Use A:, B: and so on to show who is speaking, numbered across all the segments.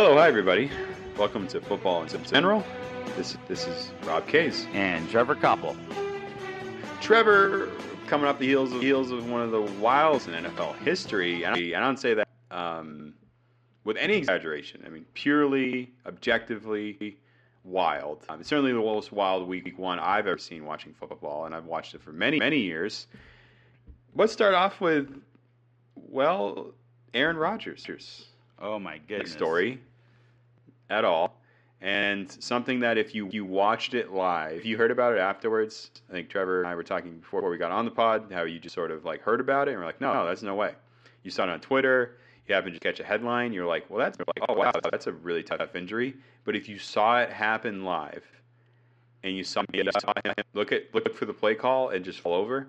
A: Hello, hi everybody. Welcome to Football and in General. This this is Rob Case
B: and Trevor Koppel.
A: Trevor coming off the heels of heels of one of the wilds in NFL history, and I, I don't say that um, with any exaggeration. I mean, purely, objectively wild. Um, it's certainly the most wild week one I've ever seen watching football, and I've watched it for many many years. Let's start off with, well, Aaron Rodgers.
B: Oh my goodness.
A: Story at all. And something that if you, you watched it live, if you heard about it afterwards, I think Trevor and I were talking before we got on the pod, how you just sort of like heard about it and we're like, no, no, that's no way. You saw it on Twitter, you happened to catch a headline, you're like, well, that's like, oh wow, that's a really tough injury. But if you saw it happen live, and you saw, you saw him look at look for the play call and just fall over,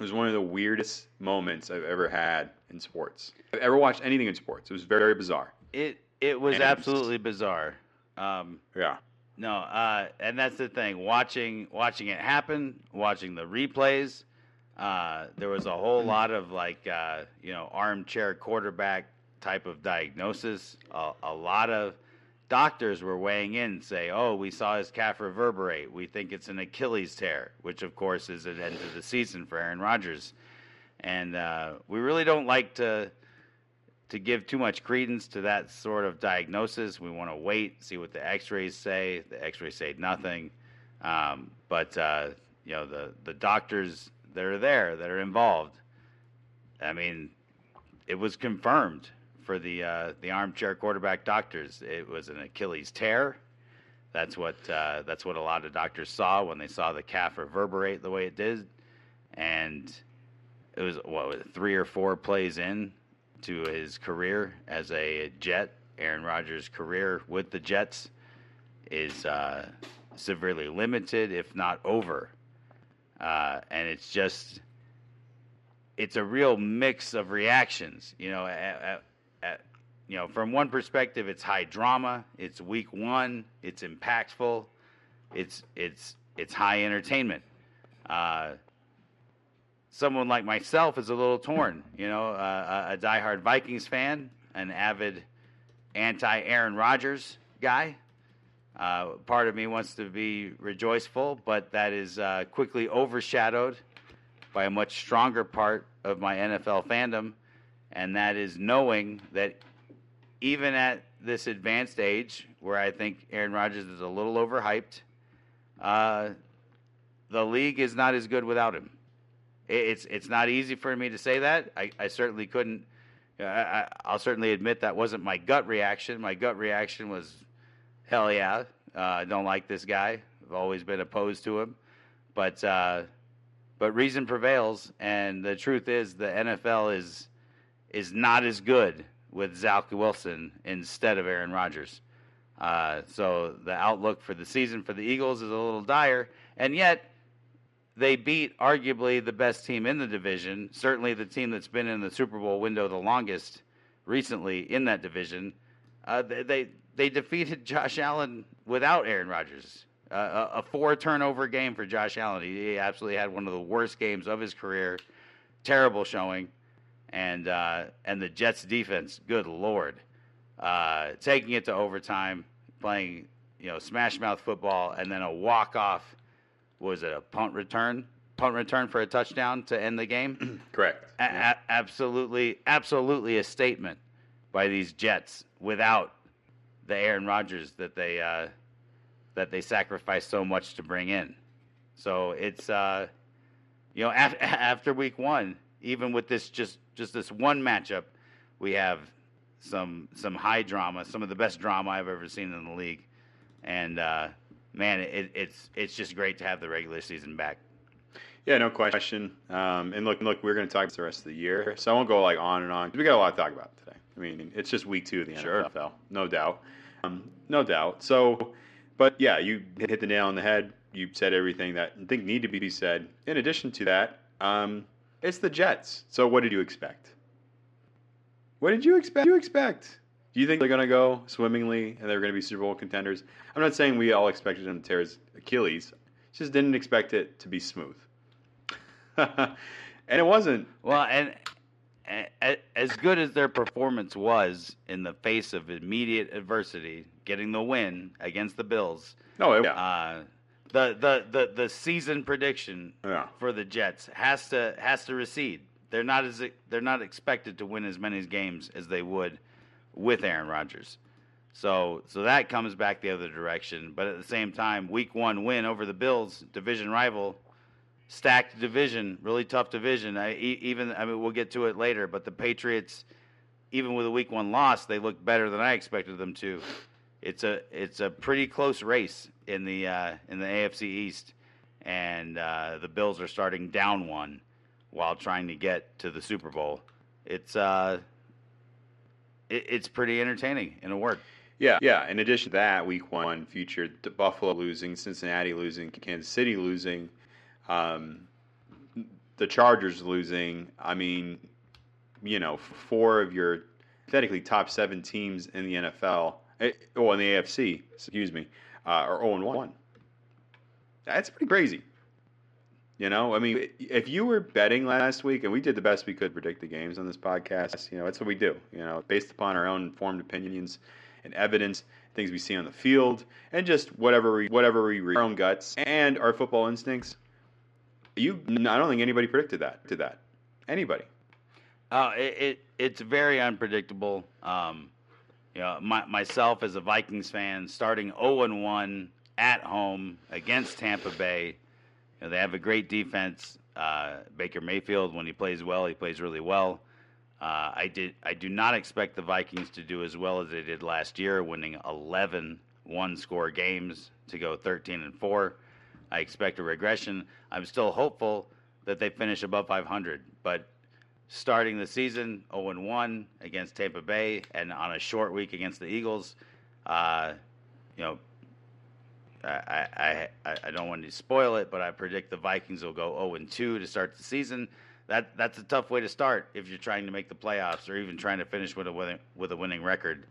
A: it was one of the weirdest moments I've ever had in sports. I've ever watched anything in sports. It was very, very bizarre.
B: It it was and absolutely bizarre. Um,
A: yeah.
B: No, uh, and that's the thing. Watching watching it happen, watching the replays, uh, there was a whole lot of like uh, you know armchair quarterback type of diagnosis. A, a lot of doctors were weighing in say, "Oh, we saw his calf reverberate. We think it's an Achilles tear," which of course is an end of the season for Aaron Rodgers. And uh, we really don't like to to give too much credence to that sort of diagnosis. We want to wait, see what the X-rays say. The X-rays say nothing, um, but uh, you know the the doctors that are there that are involved. I mean, it was confirmed for the uh, the armchair quarterback doctors. It was an Achilles tear. That's what uh, that's what a lot of doctors saw when they saw the calf reverberate the way it did, and it was what was it, three or four plays in to his career as a Jet. Aaron Rodgers' career with the Jets is uh, severely limited, if not over, uh, and it's just it's a real mix of reactions. You know, at, at, at, you know, from one perspective, it's high drama. It's week one. It's impactful. It's it's it's high entertainment. Uh, someone like myself is a little torn. You know, uh, a diehard Vikings fan, an avid anti Aaron Rodgers guy. Uh, part of me wants to be rejoiceful, but that is uh, quickly overshadowed by a much stronger part of my NFL fandom and that is knowing that even at this advanced age, where I think Aaron Rodgers is a little overhyped, uh, the league is not as good without him. It's it's not easy for me to say that. I, I certainly couldn't. I, will certainly admit that wasn't my gut reaction. My gut reaction was, hell yeah, uh, I don't like this guy. I've always been opposed to him, but uh, but reason prevails, and the truth is the NFL is is not as good with Zach Wilson instead of Aaron Rodgers. Uh, so the outlook for the season for the Eagles is a little dire, and yet they beat arguably the best team in the division, certainly the team that's been in the Super Bowl window the longest recently in that division. Uh, they, they, they defeated Josh Allen without Aaron Rodgers. Uh, a, four turnover game for Josh Allen. He, he absolutely had one of the worst games of his career. Terrible showing and uh, and the Jets defense, good lord, uh, taking it to overtime, playing you know smash mouth football, and then a walk off. Was it a punt return? Punt return for a touchdown to end the game.
A: Correct.
B: A- a- absolutely, absolutely a statement by these Jets without the Aaron Rodgers that they uh, that they sacrificed so much to bring in. So it's uh, you know af- after week one, even with this just just this one matchup, we have some some high drama, some of the best drama I've ever seen in the league, and uh, man, it, it's it's just great to have the regular season back.
A: Yeah, no question. Um, and look, look, we're going to talk about the rest of the year, so I won't go like on and on. We got a lot to talk about today. I mean, it's just week two of the
B: sure.
A: NFL, no doubt, um, no doubt. So, but yeah, you hit the nail on the head. You said everything that I think need to be said. In addition to that, um, it's the Jets. So what did you expect? What did you expect? you expect? Do you think they're going to go swimmingly and they're going to be Super Bowl contenders? I'm not saying we all expected them to tear his Achilles. Just didn't expect it to be smooth. and it wasn't.
B: Well, and a- a- as good as their performance was in the face of immediate adversity, getting the win against the Bills,
A: No, it- yeah,
B: uh, the, the, the, the season prediction
A: yeah.
B: for the Jets has to has to recede. They're not as they're not expected to win as many games as they would with Aaron Rodgers. So so that comes back the other direction. But at the same time, Week One win over the Bills, division rival, stacked division, really tough division. I, even I mean we'll get to it later, but the Patriots, even with a Week One loss, they look better than I expected them to. It's a it's a pretty close race in the uh, in the AFC East, and uh, the Bills are starting down one while trying to get to the Super Bowl. It's uh, it, it's pretty entertaining in a word.
A: Yeah, yeah. In addition to that, Week One featured the Buffalo losing, Cincinnati losing, Kansas City losing, um, the Chargers losing. I mean, you know, four of your pathetically top seven teams in the NFL, eh, oh, in the AFC, excuse me, uh, are zero and one. That's pretty crazy. You know, I mean, if you were betting last week, and we did the best we could predict the games on this podcast, you know, that's what we do. You know, based upon our own informed opinions and evidence, things we see on the field, and just whatever we whatever we read, our own guts and our football instincts. You, I don't think anybody predicted that. Did that? Anybody?
B: Uh, it, it it's very unpredictable. Um, you know, my, myself as a Vikings fan, starting 0 and 1 at home against Tampa Bay. You know, they have a great defense. Uh, Baker Mayfield, when he plays well, he plays really well. Uh, I did. I do not expect the Vikings to do as well as they did last year, winning 11 one-score games to go 13 and four. I expect a regression. I'm still hopeful that they finish above 500, but starting the season 0 and 1 against Tampa Bay and on a short week against the Eagles, uh, you know, I, I, I, don't want to spoil it, but I predict the Vikings will go 0 and 2 to start the season. That that's a tough way to start if you're trying to make the playoffs or even trying to finish with a winning, with a winning record.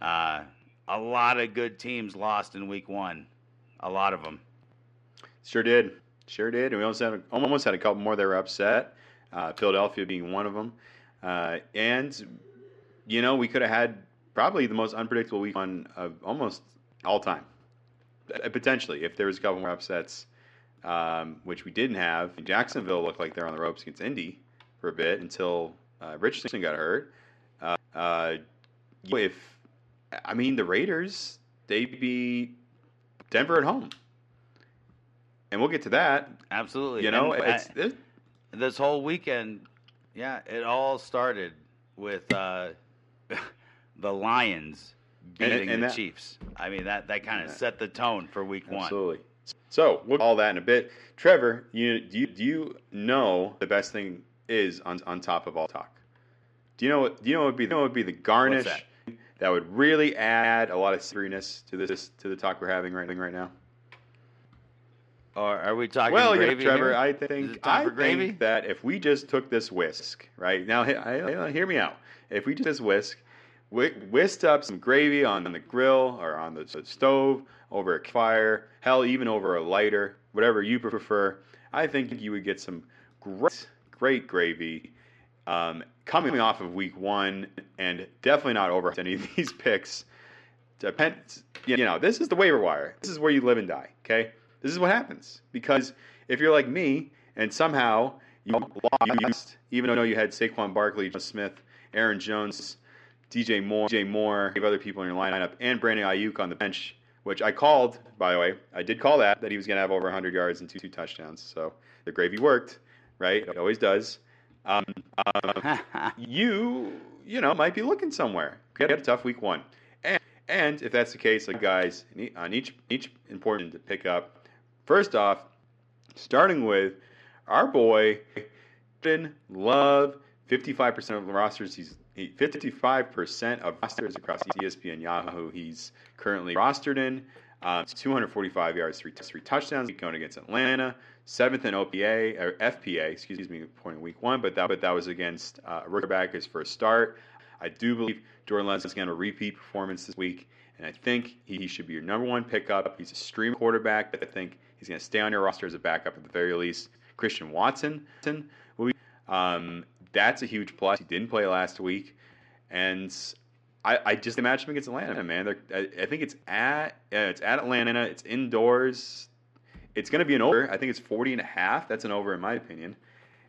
B: Uh, a lot of good teams lost in week one, a lot of them.
A: Sure did. Sure did. And we almost had a, almost had a couple more that were upset. Uh, Philadelphia being one of them. Uh, and you know, we could have had probably the most unpredictable week one of almost all time. Uh, Potentially, if there was a couple more upsets, um, which we didn't have. Jacksonville looked like they're on the ropes against Indy for a bit until uh, Richardson got hurt. Uh, uh, if I mean the Raiders, they beat Denver at home, and we'll get to that.
B: Absolutely.
A: You know,
B: I- this whole weekend, yeah, it all started with uh, the Lions beating
A: and
B: the
A: that-
B: Chiefs. I mean, that, that kind of
A: Yeah.
B: set the tone for week one.
A: Absolutely. So we'll all that in a bit. Trevor, you do you, do you know the best thing is on on top of all talk? Do you know what do you know what would be, you know what would be the garnish
B: that?
A: that? would really add a lot of seriousness to this to the talk we're having right right now?
B: Or are we talking
A: well, know, Trevor,
B: here?
A: I think I
B: gravy?
A: think that if we just took this whisk right now, he- I- I- hear me out. If we just this whisk, whi- whisked up some gravy on the grill or on the stove over a fire, hell, even over a lighter, whatever you prefer, I think you would get some great, great gravy um, coming off of week one, and definitely not over any of these picks. Depends, you know, this is the waiver wire. This is where you live and die. Okay, this is what happens because if you're like me and somehow you lost, even though you had Saquon Barkley, Smith, Aaron Jones, DJ Moore, DJ Moore, you have other people in your lineup, and Brandon Aiyuk on the bench, which I called, by the way. I did call that that he was going to have over 100 yards and two, two touchdowns. So the gravy worked, right? It always does. Um, um, you you know might be looking somewhere. You had a tough week one, and and if that's the case, like guys, on each each important to pick up. First off, starting with our boy, Love, fifty-five percent of the rosters. He's fifty-five percent of rosters across ESPN Yahoo. He's currently rostered in. Um, 245 yards, three, three touchdowns. Going against Atlanta, seventh in OPA or FPA, excuse me, point in week one. But that but that was against uh, a rookie back his first start. I do believe Jordan Love is going to repeat performance this week, and I think he should be your number one pickup. He's a stream quarterback, but I think he's going to stay on your roster as a backup at the very least. Christian Watson will be. Um, that's a huge plus. He didn't play last week, and I, I just imagine him against Atlanta, man. I, I think it's at uh, it's at Atlanta. It's indoors. It's going to be an over. I think it's 40 and a half. That's an over in my opinion.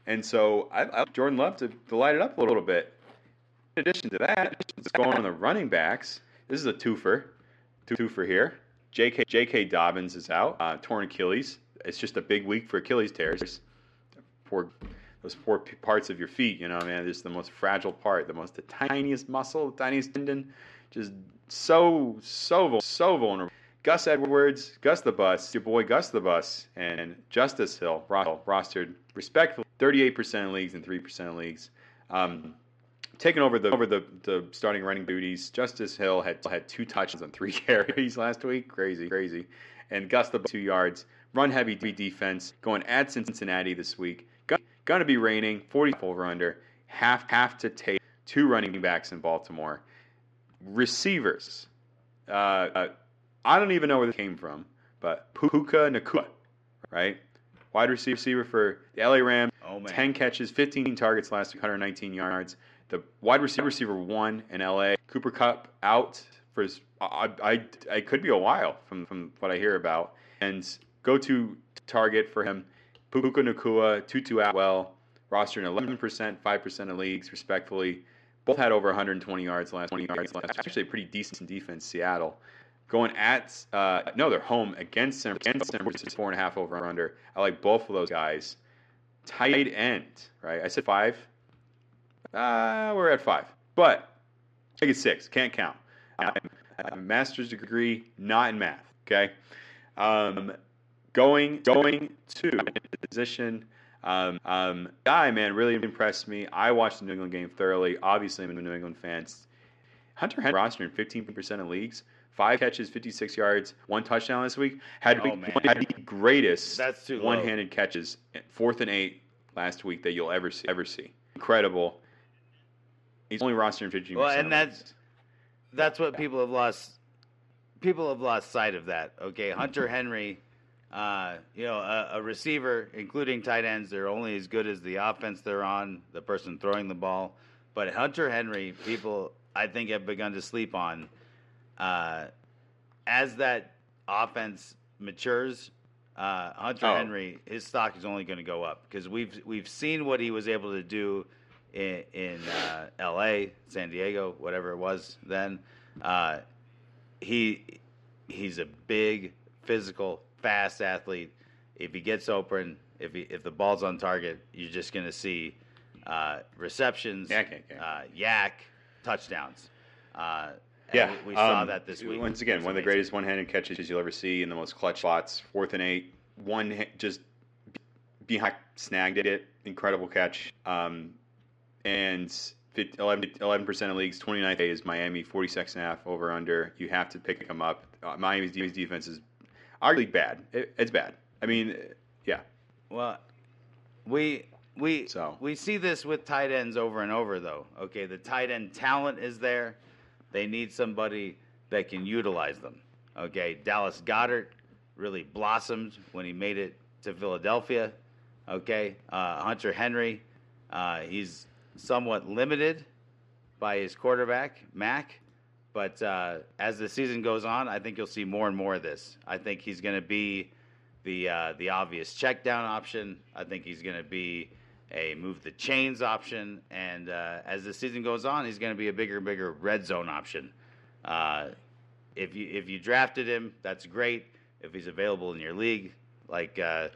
A: And so I, I Jordan Love to, to light it up a little bit. In addition to that, it's going on the running backs. This is a twofer, twofer here. J.K. J.K. Dobbins is out, uh, torn Achilles. It's just a big week for Achilles tears. Poor those four p- parts of your feet, you know, man, just the most fragile part, the most the tiniest muscle, the tiniest tendon, just so so so vulnerable. Gus Edwards, Gus the Bus, your boy Gus the Bus, and Justice Hill rostered respectfully 38% of leagues and 3% of leagues. Um, taking over the over the, the starting running duties. Justice Hill had had two touches on three carries last week. Crazy, crazy. And Gus the Bus, two yards. Run heavy defense going at Cincinnati this week. Going to be raining. 40 over under. Have have to take two running backs in Baltimore. Receivers. Uh, uh, I don't even know where this came from, but Puka Nacua, right? Wide receiver for the LA Rams.
B: Oh, man.
A: 10 catches, 15 targets last week, 119 yards. The wide receiver receiver one in LA. Cooper Kupp out for his, I, I, I could be a while from, from what I hear about. And go to target for him. Puka Nacua, Tutu Atwell, roster in 11%, 5% of leagues, respectfully. Both had over 120 yards last 20 yards last. Actually, a pretty decent defense, Seattle. Going at uh, no, they're home against San Francisco, four and a half over under. I like both of those guys. Tight end, right? I said five. Uh, we're at five, but I get six. Can't count. I have a master's degree, not in math. Okay. Um, going going to position. Um, um, guy, man, really impressed me. I watched the New England game thoroughly. Obviously, I'm a New England fan. Hunter Henry roster in 15% of leagues. Five catches, 56 yards, one touchdown this week. Had,
B: Oh,
A: the,
B: man.
A: had the greatest one-handed catches, fourth and eight last week that you'll ever see. Ever see. Incredible. He's only rostered in 15%.
B: Well, and that's
A: leagues.
B: that's what people have lost. People have lost sight of that. Okay, Hunter Henry, uh, you know, a, a receiver, including tight ends, they're only as good as the offense they're on, the person throwing the ball. But Hunter Henry, people, I think, have begun to sleep on. Uh, as that offense matures, uh, Hunter
A: Oh.
B: Henry, his stock is only going to go up because we've we've seen what he was able to do in, in uh, L.A., San Diego, whatever it was then. Uh, he he's a big, physical, fast athlete. If he gets open, if he, if the ball's on target, you're just going to see uh, receptions,
A: YAC, YAC, YAC.
B: Uh, YAC, touchdowns. Uh,
A: Yeah,
B: we, we saw
A: um,
B: that this week.
A: Once again, one of the greatest one-handed catches you'll ever see in the most clutch spots. Fourth and eight, one just behind snagged it. Incredible catch. Um, and 11 percent of leagues. 29th is Miami. 46 and a half over under. You have to pick them up. Uh, Miami's defense is arguably bad. It, it's bad. I mean, yeah.
B: Well, we we
A: So.
B: we see this with tight ends over and over, though. Okay, the tight end talent is there. They need somebody that can utilize them. Okay, Dallas Goedert really blossomed when he made it to Philadelphia. Okay, uh, Hunter Henry, uh, he's somewhat limited by his quarterback Mac, but uh, as the season goes on, I think you'll see more and more of this. I think he's going to be the uh, the obvious check down option. I think he's going to be a move the chains option, and uh, as the season goes on, he's going to be a bigger and bigger red zone option. Uh, if you if you drafted him, that's great. If he's available in your league, like uh,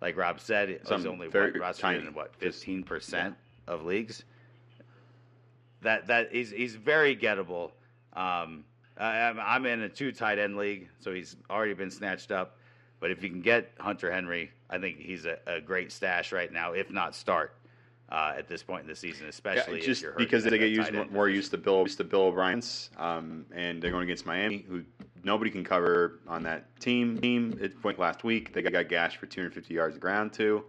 B: like Rob said, he's
A: Some
B: only
A: very
B: what, rostered
A: tiny.
B: in what fifteen percent of leagues. That that he's he's very gettable. Um, I, I'm- I'm in a two tight end league, so he's already been snatched up. But if you can get Hunter Henry, I think he's a, a great stash right now, if not start uh, at this point in the season, especially
A: Yeah, just because they get used more, more used to Bill used to Bill O'Brien's, um, and they're going against Miami, who nobody can cover on that team. Team it went last week. They got gashed for 250 yards of ground too.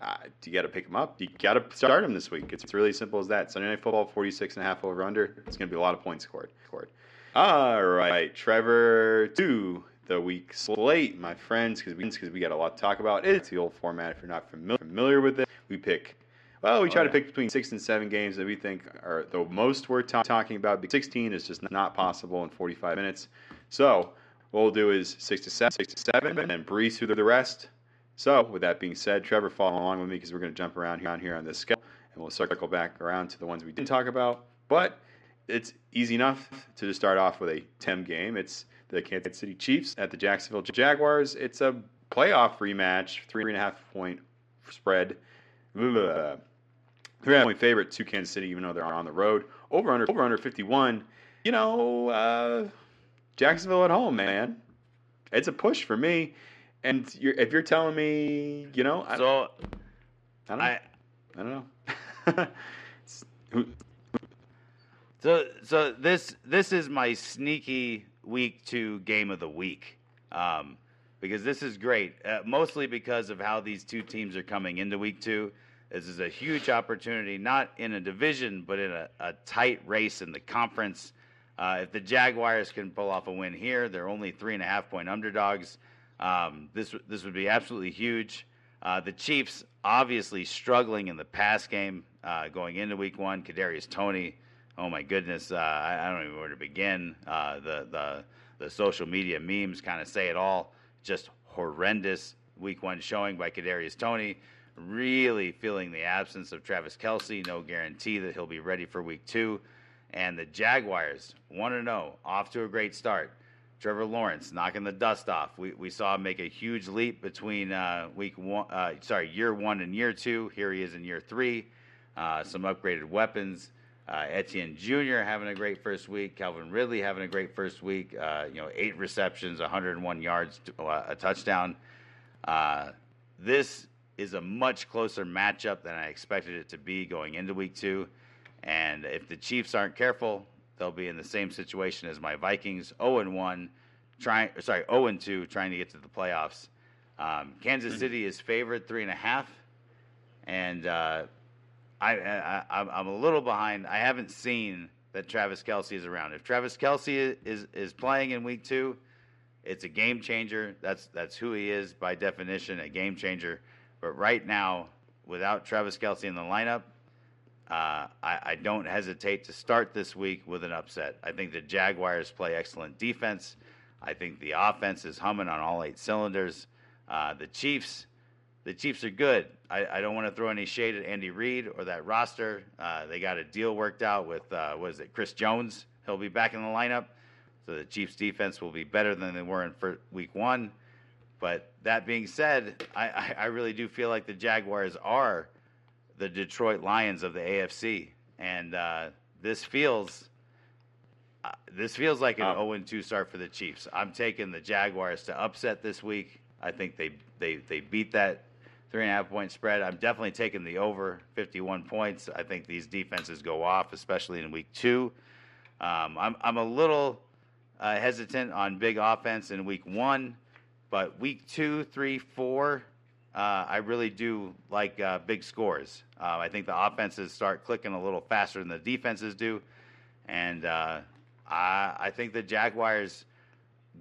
A: Uh, you got to pick them up. You got to start them this week. It's, it's really simple as that. Sunday Night Football, 46 and a half over under. It's going to be a lot of points scored. scored. All right, Trevor, to the week slate, my friends, because we, 'cause we got a lot to talk about. It's the old format. If you're not familiar, familiar with it, we pick Well, we
B: Oh,
A: try to pick between six and seven games that we think are the most worth ta- talking about. Because 16 is just not possible in 45 minutes. So what we'll do is six to seven, six to seven, and then breeze through the rest. So with that being said, Trevor, follow along with me because we're going to jump around here on here on this scale, and we'll circle back around to the ones we didn't talk about. But it's easy enough to just start off with a TEM game. It's the Kansas City Chiefs at the Jacksonville Jaguars. It's a playoff rematch, three and a half point spread. Blah. Three and a half point favorite to Kansas City, even though they're on the road. Over under over under 51. You know, uh, Jacksonville at home, man. It's a push for me. And you're, if you're telling me, you know, I,
B: So
A: I don't,
B: I
A: I don't know.
B: So so this this is my sneaky week two game of the week. Um, because this is great, uh, mostly because of how these two teams are coming into week two. This is a huge opportunity, not in a division, but in a, a tight race in the conference. Uh, if the Jaguars can pull off a win here, they're only three and a half point underdogs. Um, this this would be absolutely huge. Uh, the Chiefs obviously struggling in the pass game uh, going into Week One. Kadarius Toney, oh my goodness, uh, I, I don't even know where to begin. Uh, the the the social media memes kind of say it all. Just horrendous Week One showing by Kadarius Toney. Really feeling the absence of Travis Kelce. No guarantee that he'll be ready for Week Two. And the Jaguars want to know off to a great start. Trevor Lawrence knocking the dust off. We, we saw him make a huge leap between uh, week one, uh, sorry, year one and year two. Here he is in year three. Uh, some upgraded weapons. Uh, Etienne Jr. having a great first week. Calvin Ridley having a great first week. Uh, you know, eight receptions, 101 yards, uh, a touchdown. This is a much closer matchup than I expected it to be going into week two. And if the Chiefs aren't careful, they'll be in the same situation as my Vikings, 0 and 1, trying sorry, 0 and 2, trying to get to the playoffs. Um, Kansas City is favored three and a half, and uh, I, I I'm I'm a little behind. I haven't seen that Travis Kelce is around. If Travis Kelce is, is is playing in week two, it's a game changer. That's that's who he is by definition, a game changer. But right now, without Travis Kelce in the lineup, uh, I, I don't hesitate to start this week with an upset. I think the Jaguars play excellent defense. I think the offense is humming on all eight cylinders. Uh, the Chiefs, the Chiefs are good. I, I don't want to throw any shade at Andy Reid or that roster. Uh, they got a deal worked out with uh, what is it, Chris Jones? He'll be back in the lineup, so the Chiefs' defense will be better than they were in Week One. But that being said, I, I really do feel like the Jaguars are the Detroit Lions of the AFC, and uh, this feels uh, this feels like an
A: Um,
B: 0 2 start for the Chiefs. I'm taking the Jaguars to upset this week. I think they they they beat that three and a half point spread. I'm definitely taking the over 51 points. I think these defenses go off, especially in week two. Um, I'm I'm a little uh, hesitant on big offense in week one, but week two, three, four, uh, I really do like uh, big scores. Uh, I think the offenses start clicking a little faster than the defenses do, and uh, I, I think the Jaguars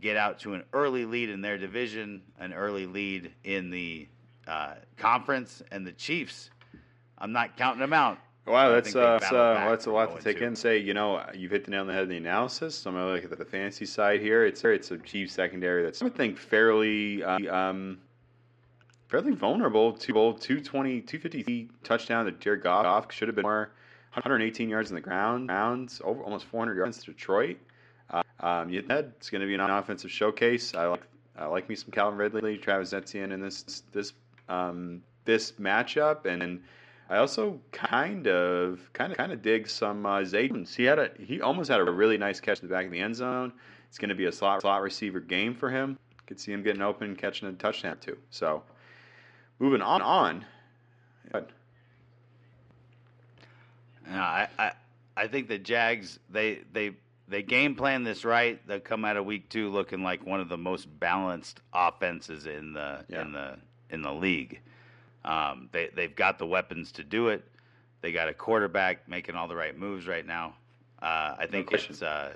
B: get out to an early lead in their division, an early lead in the uh, conference, and the Chiefs. I'm not counting them out.
A: Wow, that's uh, that's, uh, that's a lot to take
B: and
A: in. Say, you know, you've hit the nail on the head in the analysis. So I'm gonna look at the fantasy side here. It's it's a Chiefs secondary that's I think fairly uh, um, fairly vulnerable to both 220, 250 touchdown to Jared Goff should have been more. 118 yards on the ground, rounds over almost 400 yards to Detroit. Uh, um, that's going to be an offensive showcase. I like I like me some Calvin Ridley, Travis Etienne in this this um, this matchup, and, and I also kind of kind of kind of dig some uh. He had a he almost had a really nice catch in the back of the end zone. It's going to be a slot slot receiver game for him. Could see him getting open, catching a touchdown too. So moving on on. But
B: No, I, I, I think the Jags they they they game plan this right. They'll come out of week two looking like one of the most balanced offenses in the
A: Yeah.
B: in the in the league. Um, they they've got the weapons to do it. They got a quarterback making all the right moves right now. Uh, I think
A: question.
B: it's uh,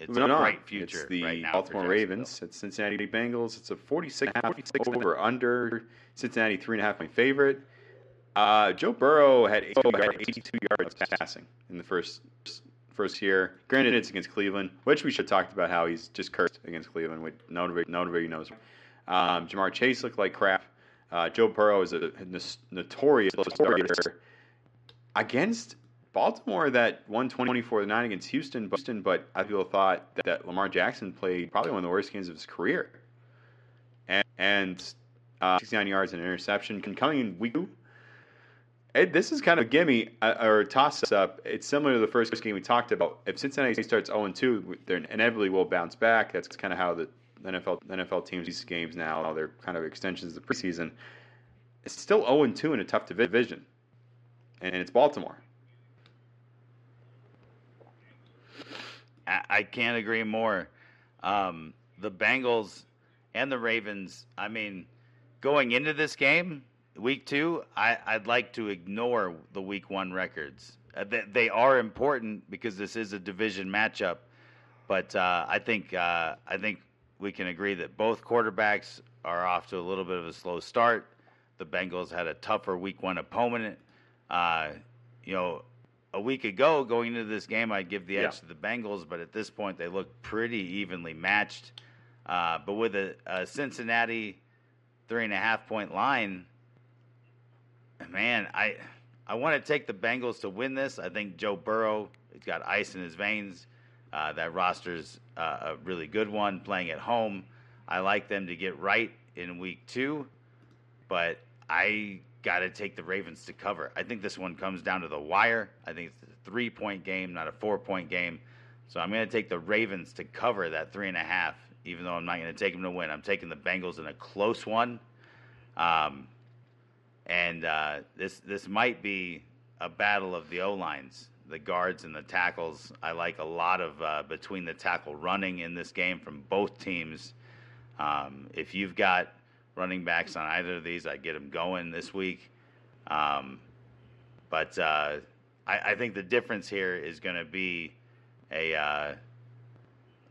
B: it's
A: Moving
B: a
A: on.
B: bright future
A: It's the
B: right now.
A: Baltimore Ravens. It's Cincinnati Bengals. It's a 46, 46 over under. Cincinnati three and a half point favorite. Uh, Joe Burrow had, had 82 yards passing in the first first year. Granted, it's against Cleveland, which we should have talked about how he's just cursed against Cleveland. Which nobody, nobody knows. Um, Ja'Marr Chase looked like crap. Uh, Joe Burrow is a notorious starter against Baltimore. That won 24 to nine against Houston, Houston, but I people thought that, that, Lamar Jackson played probably one of the worst games of his career, and, and uh, 69 yards and interception. Coming in week two, it, this is kind of a gimme uh, or a toss up. It's similar to the first game we talked about. If Cincinnati starts 0 2, they inevitably will bounce back. That's kind of how the NFL NFL teams these games now. They're kind of extensions of the preseason. It's still 0 2 in a tough division, and it's Baltimore.
B: I can't agree more. Um, the Bengals and the Ravens. I mean, going into this game, week two, I, would like to ignore the week one records. Uh, they, they, are important because this is a division matchup, but uh, I think uh, I think we can agree that both quarterbacks are off to a little bit of a slow start. The Bengals had a tougher week one opponent. Uh, you know, a week ago going into this game, I'd give the edge yeah. to the Bengals, but at this point, they look pretty evenly matched. Uh, but with a, a Cincinnati three and a half point line, man, I I want to take the Bengals to win this. I think Joe Burrow, he's got ice in his veins. Uh, that roster's uh, a really good one playing at home. I like them to get right in week two, but I got to take the Ravens to cover. I think this one comes down to the wire. I think it's a three point game, not a four point game. So I'm going to take the Ravens to cover that three and a half, even though I'm not going to take them to win. I'm taking the Bengals in a close one. Um, and uh, this this might be a battle of the O lines, the guards and the tackles. I like a lot of uh, between the tackle running in this game from both teams. Um, if you've got running backs on either of these, I get them going this week. Um, but uh, I, I, think the difference here is going to be a uh,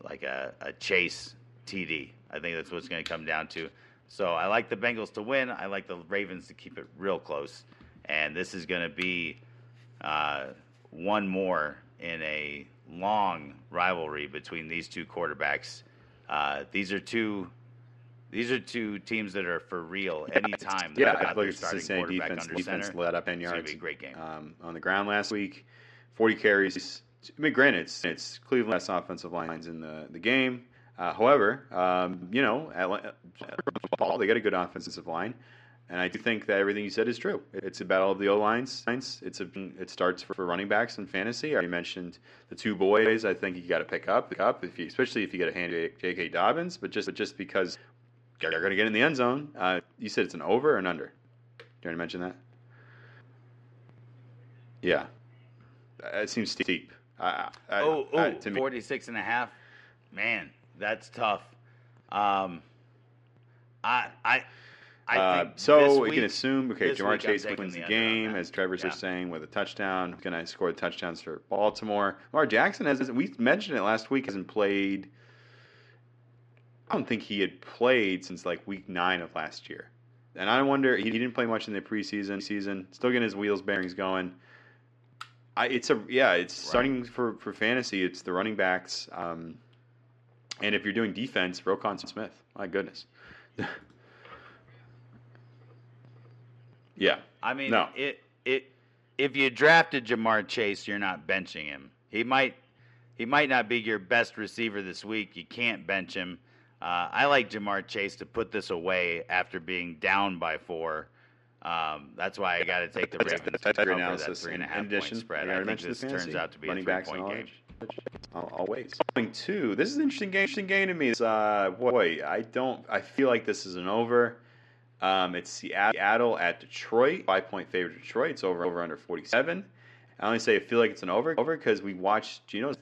B: like a, a chase TD. I think that's what's going to come down to. So I like the Bengals to win. I like the Ravens to keep it real close. And this is going to be uh, one more in a long rivalry between these two quarterbacks. Uh, these are two. These are two teams that are for real. Anytime,
A: yeah, I feel like the defense, defense center, led up ten yards.
B: It's be a great game
A: um, on the ground last week. Forty carries. I mean, granted, it's, it's Cleveland's offensive lines in the, the game. Uh, however, um, you know, at, ball, they got a good offensive line, and I do think that everything you said is true. It's a battle of the O lines. It's a it starts for, for running backs in fantasy. I already mentioned the two boys. I think you got to pick up, pick up if you, especially if you get a hand J.K. Dobbins. But just but just because they're going to get in the end zone, uh, you said it's an over or an under. Do you want to mention that? Yeah, it seems steep.
B: Uh, oh, oh, uh, 46 and a half. Man, that's tough. Um, I I. I
A: uh, so we can assume okay, Ja'Marr Chase wins the, the game, as Trevor's yeah. are saying, with a touchdown. Going to score the touchdowns for Baltimore. Lamar Jackson has we mentioned it last week hasn't played. I don't think he had played since like week nine of last year, and I wonder he didn't play much in the preseason. Season still getting his wheels bearings going. I, it's a yeah, it's right. starting for for fantasy. It's the running backs. Um, and if you're doing defense, Roquan Smith, my goodness. yeah.
B: I mean, no. it it if you drafted Ja'Marr Chase, you're not benching him. He might he might not be your best receiver this week. You can't bench him. Uh, I like Ja'Marr Chase to put this away after being down by four. Um, that's why I got to take the Ravens to cover that three and a half point spread. I think this turns out to be a three point game
A: always. Going to this is an interesting game. Interesting game to me. Is uh, boy, I don't. I feel like this is an over. Um, it's Seattle at Detroit. Five point favorite Detroit. It's over over under forty seven. I only say I feel like it's an over over because we watched Geno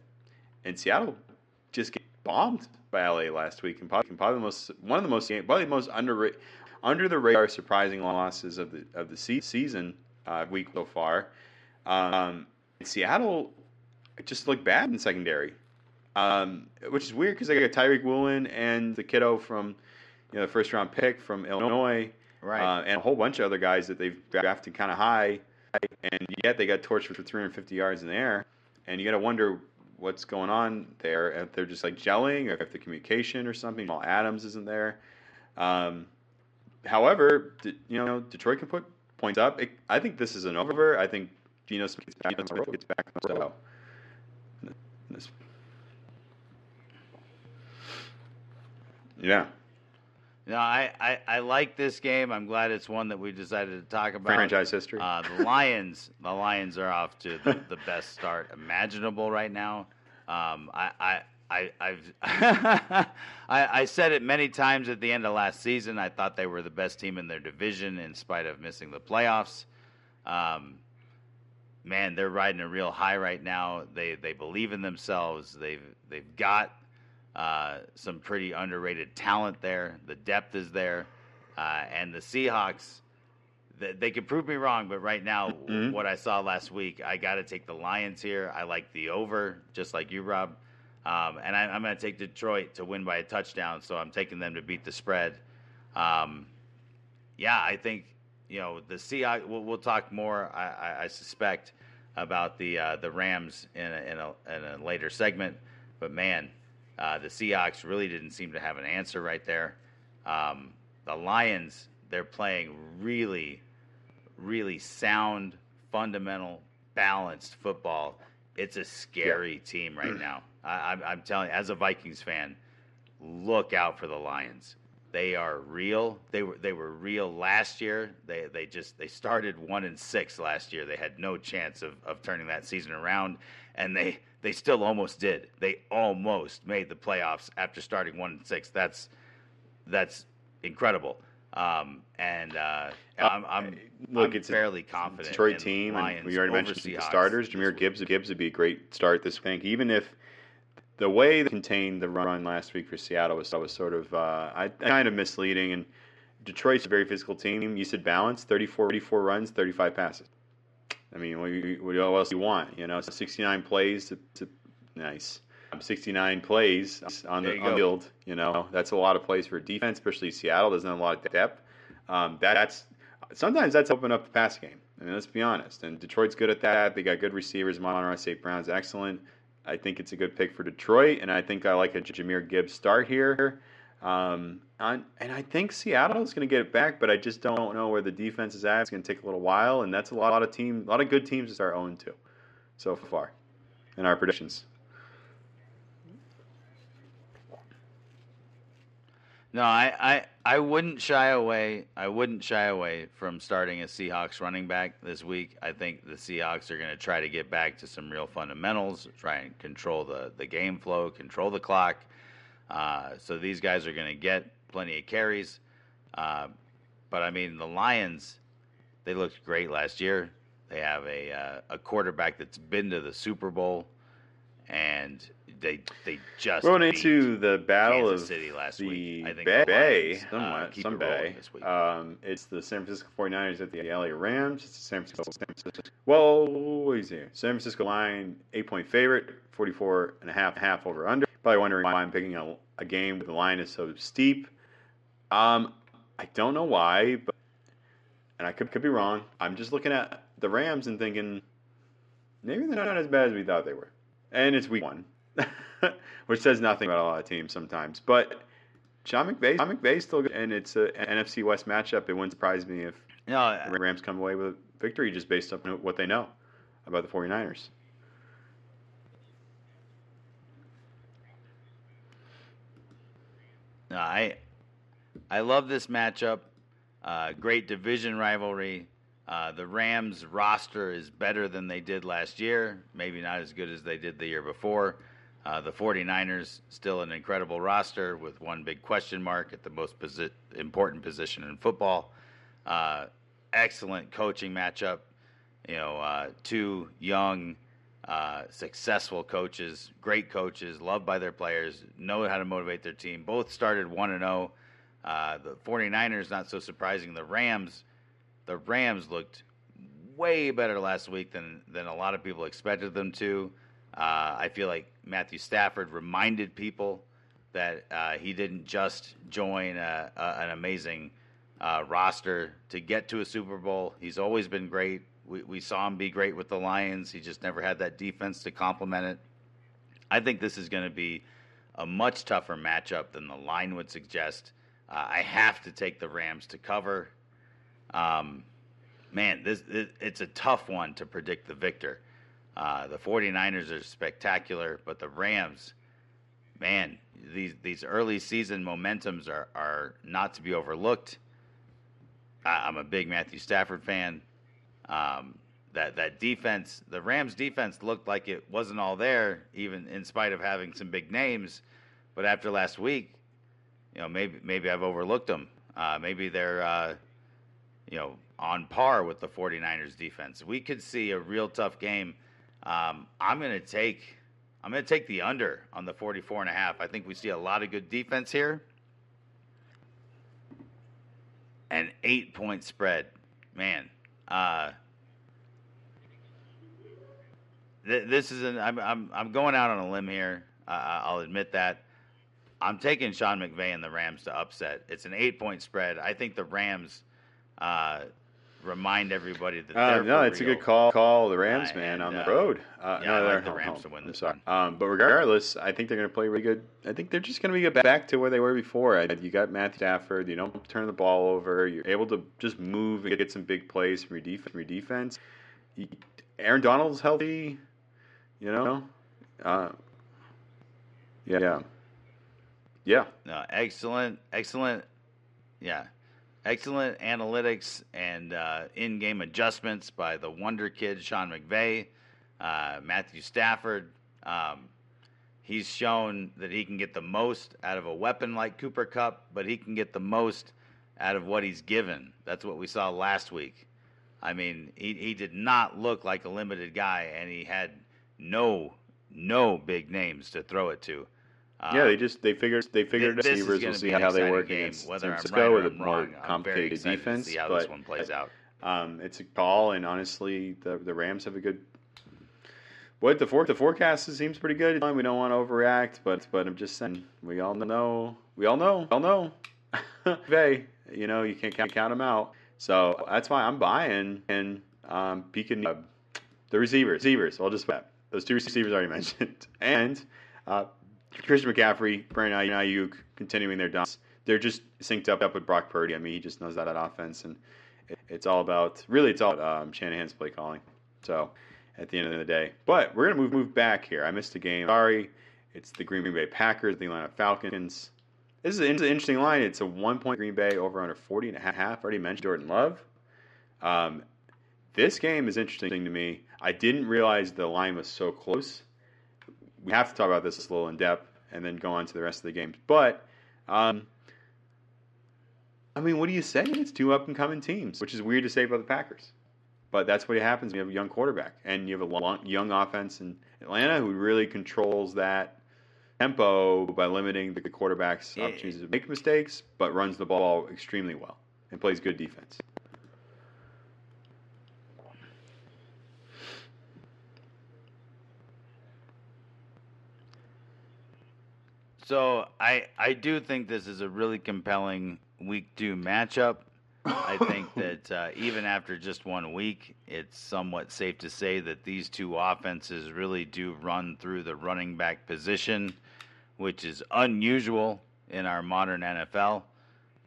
A: and Seattle just get bombed by LA last week and probably, probably the most one of the most probably the most under under the radar surprising losses of the of the season uh, week so far. Um, Seattle just looked bad in secondary, um, which is weird because they got Tariq Woolen and the kiddo from you know the first round pick from Illinois.
B: Right.
A: uh, and a whole bunch of other guys that they've drafted kind of high, and yet they got torched for 350 yards in the air, and you got to wonder what's going on there. If they're just like gelling, or if the communication or something. Jamal Adams isn't there. Um, however, you know Detroit can put points up. It, I think this is an over. I think Geno Smith gets back, gets back on the road. Yeah,
B: No, I, I, I like this game. I'm glad it's one that we decided to talk about.
A: franchise history.
B: Uh, the Lions, the Lions are off to the, the best start imaginable right now. Um, I, I, I, I've, I, I said it many times at the end of last season. I thought they were the best team in their division, in spite of missing the playoffs. Um, man, they're riding a real high right now. They, they believe in themselves. They've, they've got uh, some pretty underrated talent there. The depth is there, uh, and the Seahawks th- they could prove me wrong, but right now,
A: Mhm.
B: what I saw last week, I got to take the Lions here. I like the over, just like you, Rob. Um, and I, I'm going to take Detroit to win by a touchdown, so I'm taking them to beat the spread. Um, yeah, I think you know the Seahawks. We'll, we'll talk more. I, I, I suspect about the uh, the Rams in a, in a in a later segment, but man, uh, the Seahawks really didn't seem to have an answer right there. Um, the Lions, they're playing really, really sound, fundamental, balanced football. It's a scary team right now. I, I'm, I'm telling you, as a Vikings fan, look out for the Lions. They are real. They were they were real last year. They they just they started one and six last year. They had no chance of, of turning that season around, and they they still almost did. They almost made the playoffs after starting one and six. That's that's incredible. Um, and uh, I'm, I'm
A: Look,
B: I'm
A: it's a
B: fairly confident.
A: Detroit team,
B: Lions
A: and we already mentioned the
B: Seahawks
A: starters.
B: this Jahmyr.
A: Gibbs, Gibbs would be a great start this week, even if the way they contained the run last week for Seattle was, was sort of uh, I, kind of misleading. And Detroit's a very physical team. You said balance, 34, 34 runs, 35 passes. I mean, what, what else do you want? You know, 69 plays, to, to, nice. 69 plays on
B: There
A: the on field. You know, that's a lot of plays for defense, especially Seattle doesn't have a lot of depth. Um, that, that's sometimes that's open up the pass game. I mean, let's be honest. And Detroit's good at that. They got good receivers. Amon-Ra St. Brown's excellent. I think it's a good pick for Detroit, and I think I like a Jahmyr Gibbs start here. Um, and I think Seattle is going to get it back, but I just don't know where the defense is at. It's going to take a little while, and that's a lot of team, a lot of good teams to start 0 2 so far in our predictions.
B: No, I, I, I wouldn't shy away. I wouldn't shy away from starting a Seahawks running back this week. I think the Seahawks are going to try to get back to some real fundamentals, try and control the, the game flow, control the clock. Uh, so these guys are going to get plenty of carries. Uh, but I mean, the Lions, they looked great last year. They have a uh, a quarterback that's been to the Super Bowl, and they they just
A: Going into the battle
B: Kansas
A: of
B: City last
A: the
B: week. I think
A: Bay,
B: Lions, uh,
A: somewhat,
B: keep
A: some Bay.
B: this week.
A: Um, it's the San Francisco 49ers at the LA Rams. It's the San Francisco. San Francisco. Well, is here? San Francisco line, eight point favorite, 44 and a half, half over under. Probably wondering why I'm picking a, a game where the line is so steep. Um, I don't know why, but and I could could be wrong. I'm just looking at the Rams and thinking maybe they're not as bad as we thought they were. And it's week one, which says nothing about a lot of teams sometimes. But Sean McVay, Sean McVay's still good, and it's a, an NFC West matchup. It wouldn't surprise me if
B: no,
A: the Rams come away with a victory just based on what they know about the 49ers.
B: No, I I love this matchup. Uh, great division rivalry. Uh, the Rams roster is better than they did last year. Maybe not as good as they did the year before. Uh, the 49ers still an incredible roster with one big question mark at the most posi- important position in football. Uh, excellent coaching matchup. You know, uh, two young, uh, successful coaches, great coaches, loved by their players, know how to motivate their team. Both started 1 and 0. Uh, the 49ers, not so surprising. The Rams, the Rams looked way better last week than, than a lot of people expected them to. Uh, I feel like Matthew Stafford reminded people that uh, he didn't just join a, a, an amazing uh, roster to get to a Super Bowl. He's always been great. We, we saw him be great with the Lions. He just never had that defense to complement it. I think this is going to be a much tougher matchup than the line would suggest. Uh, I have to take the Rams to cover. Um, man, this, this, it's a tough one to predict the victor. Uh, the 49ers are spectacular, but the Rams, man, these these early season momentums are, are not to be overlooked. I, I'm a big Matthew Stafford fan. Um, that that defense, the Rams defense looked like it wasn't all there, even in spite of having some big names. But after last week, you know, maybe maybe I've overlooked them. Uh, maybe they're uh, you know on par with the 49ers defense. We could see a real tough game. Um, I'm going to take I'm going to take the under on the 44 and a half. I think we see a lot of good defense here. An 8 point spread. Man, uh, th- this is an I'm, I'm I'm going out on a limb here. Uh, I'll admit that. I'm taking Sean McVay and the Rams to upset. It's an eight point spread. I think the Rams uh, remind everybody that
A: Uh, no, it's a good call. Call the Rams,
B: Uh,
A: man,
B: and,
A: on the
B: uh,
A: road. Uh,
B: yeah,
A: no,
B: I like the Rams
A: home.
B: to win
A: I'm
B: this
A: sorry.
B: one.
A: Um, but regardless, I think they're going to play really good. I think they're just going to be back to where they were before. I- You got Matthew Stafford. You don't turn the ball over. You're able to just move and get some big plays from your defense. From your defense. You- Aaron Donald's healthy. You know. Uh, yeah. Yeah. Yeah.
B: No, excellent, excellent, yeah, excellent analytics and uh, in-game adjustments by the wonder kid Sean McVay, uh, Matthew Stafford. Um, he's shown that he can get the most out of a weapon like Cooper Kupp, but he can get the most out of what he's given. That's what we saw last week. I mean, he, he did not look like a limited guy, and he had no no big names to throw it to.
A: Yeah,
B: Um,
A: they just they figured they figured
B: is
A: receivers. We'll see how they work
B: game,
A: against
B: whether
A: San Francisco
B: right or
A: with a more
B: wrong. I'm very
A: complicated defense.
B: See how
A: but
B: this one plays out.
A: Um, it's a call, and honestly, the the Rams have a good. What the for, the forecast seems pretty good. We don't want to overreact, but but I'm just saying we all know we all know we all know. Vay, you know you can't count, count them out. So that's why I'm buying and um, uh, the receivers. Receivers. I'll just those two receivers I already mentioned, and uh, Christian McCaffrey, Brandon Aiyuk continuing their dance. They're just synced up up with Brock Purdy. I mean, he just knows that, offense, and it, it's all about really it's all about, um, Shanahan's play calling. So at the end of the day, but we're gonna move move back here. I missed a game. Sorry, it's the Green Bay Packers, the Atlanta Falcons. This is an interesting line. It's a one point Green Bay over under 40 and a half. Already mentioned Jordan Love. Um, this game is interesting to me. I didn't realize the line was so close. We have to talk about this a little in depth and then go on to the rest of the games. But, um, I mean, what do you say? It's two up and coming teams, which is weird to say about the Packers. But that's what happens when you have a young quarterback and you have a long, young offense in Atlanta who really controls that tempo by limiting the quarterback's opportunities to make mistakes, but runs the ball extremely well and plays good defense.
B: So I I do think this is a really compelling week two matchup. I think that uh, even after just one week, it's somewhat safe to say that these two offenses really do run through the running back position, which is unusual in our modern NFL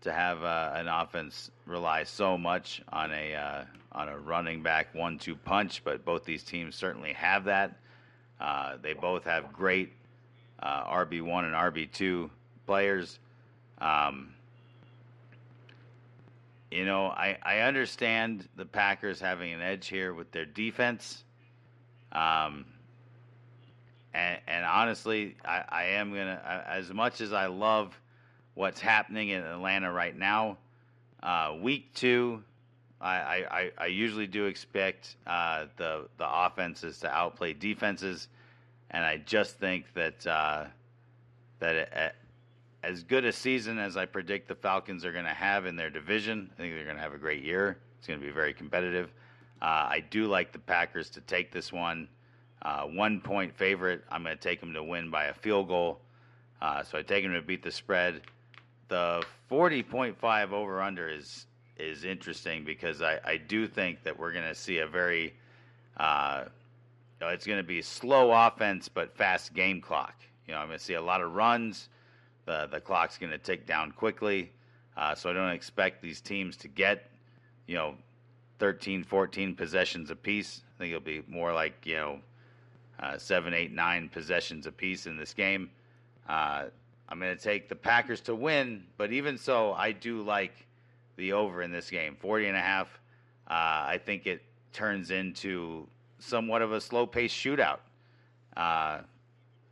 B: to have uh, an offense rely so much on a uh, on a running back one-two punch. But both these teams certainly have that. Uh, they both have great uh, RB one and RB two players. Um, you know, I, I understand the Packers having an edge here with their defense. Um, and, and honestly, I, I am going to, as much as I love what's happening in Atlanta right now, uh, week two, I, I- I usually do expect uh, the, the offenses to outplay defenses. And I just think that, uh, that it, as good a season as I predict the Falcons are going to have in their division, I think they're going to have a great year. It's going to be very competitive. Uh, I do like the Packers to take this one. Uh, one point favorite. I'm going to take them to win by a field goal. Uh, so I take them to beat the spread. the 40.5 over under is is interesting because I, I do think that we're going to see a very uh, you know, it's going to be slow offense but fast game clock. You know, I'm going to see a lot of runs. The the clock's going to tick down quickly. Uh, so I don't expect these teams to get, you know, 13, 14 possessions apiece. I think it'll be more like, you know, uh, seven, eight, nine possessions apiece in this game. Uh, I'm going to take the Packers to win, but even so, I do like the over in this game, 40 and a half. Uh, I think it turns into somewhat of a slow paced shootout. Uh, I,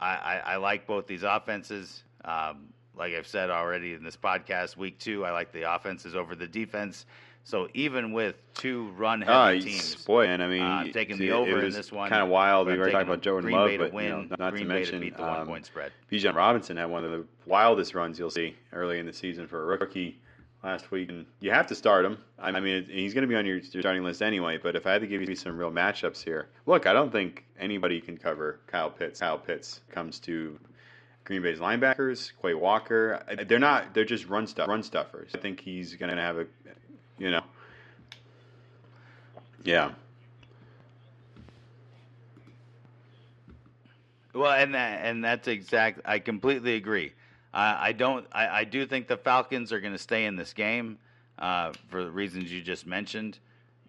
B: I, I, like both these offenses. Um, like I've said already in this podcast, week two, I like the offenses over the defense. So even with two run heavy
A: oh,
B: teams,
A: boy, and I mean,
B: uh, taking the over in this one,
A: kind of wild. We were talking about Jordan
B: Green
A: Love,
B: Bay
A: but you know, not
B: Green
A: to
B: Bay
A: mention
B: to beat the
A: um,
B: one point spread.
A: Bijan Robinson had one of the wildest runs you'll see early in the season for a rookie last week, and you have to start him. I mean, he's going to be on your, your starting list anyway. But if I had to give you some real matchups here, look, I don't think anybody can cover Kyle Pitts. Kyle Pitts comes to Green Bay's linebackers, Quay Walker. They're not. They're just run stuff, run stuffers. I think he's going to have a, you know, yeah.
B: Well, and that, and that's exact. I completely agree. I don't. I, I, do think the Falcons are going to stay in this game uh, for the reasons you just mentioned,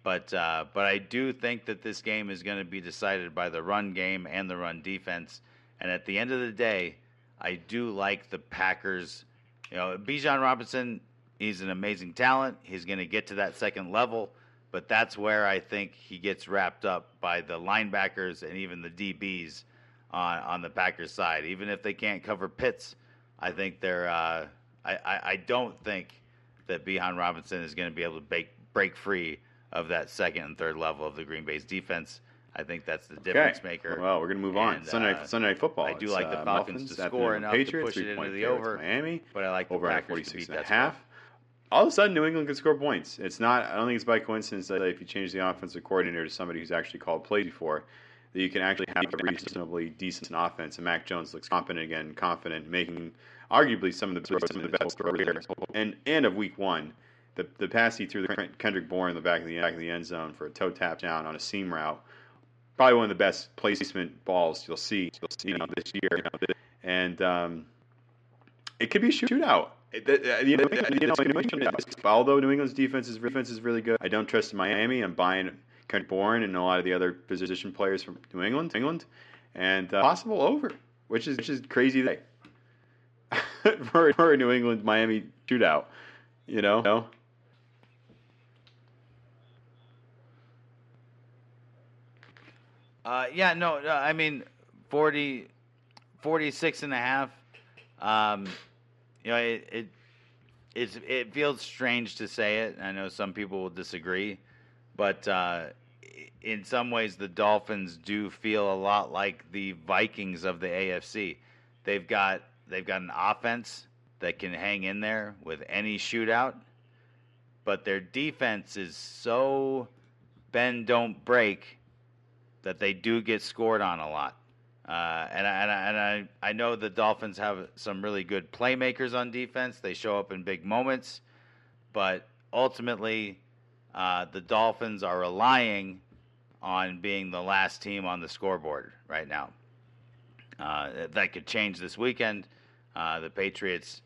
B: but uh, but I do think that this game is going to be decided by the run game and the run defense. And at the end of the day, I do like the Packers. You know, Bijan Robinson, he's an amazing talent. He's going to get to that second level, but that's where I think he gets wrapped up by the linebackers and even the DBs on on the Packers side. Even if they can't cover Pitts I think they're. Uh, I, I, I don't think that Bijan Robinson is going to be able to break break free of that second and third level of the Green Bay's defense. I think that's the difference
A: okay.
B: maker.
A: Well, we're going to move on. Sunday,
B: uh,
A: Sunday night football.
B: I do
A: It's,
B: like the
A: uh,
B: Falcons
A: Muffins
B: to score enough
A: Patriots,
B: to push it into the over,
A: Miami
B: but I like the
A: over
B: Packers
A: 46
B: to beat
A: and a half.
B: score.
A: All of a sudden, New England can score points. It's not. I don't think it's by coincidence that if you change the offensive coordinator to somebody who's actually called plays before, that you can actually have a reasonably decent offense. And Mac Jones looks confident again, confident, making arguably some of the some of the best throws. And and of week one, the the pass he threw to Kendrick Bourne in the back of the back of the end zone for a toe tap down on a seam route, probably one of the best placement balls you'll see you'll see you know, this year. And um, it could be a shootout. Uh, you know, you know, New England, although New England's defense is defense is really good, I don't trust Miami. I'm buying Kendrick Bourne and a lot of the other position players from New England, England, and uh, possible over, which is which is crazy. Day. for, for a New England Miami shootout. You know? No?
B: Uh, yeah, no, no, I mean, 40, 46 and a half. Um, you know, it, it, it's, it feels strange to say it. I know some people will disagree, but uh, in some ways, the Dolphins do feel a lot like the Vikings of the AFC. They've got they've got an offense that can hang in there with any shootout, but their defense is so bend don't break that they do get scored on a lot. Uh, and I, and, I, and I, I know the Dolphins have some really good playmakers on defense. They show up in big moments, but ultimately, uh, the Dolphins are relying on being the last team on the scoreboard right now. Uh, that could change this weekend. Uh, the Patriots,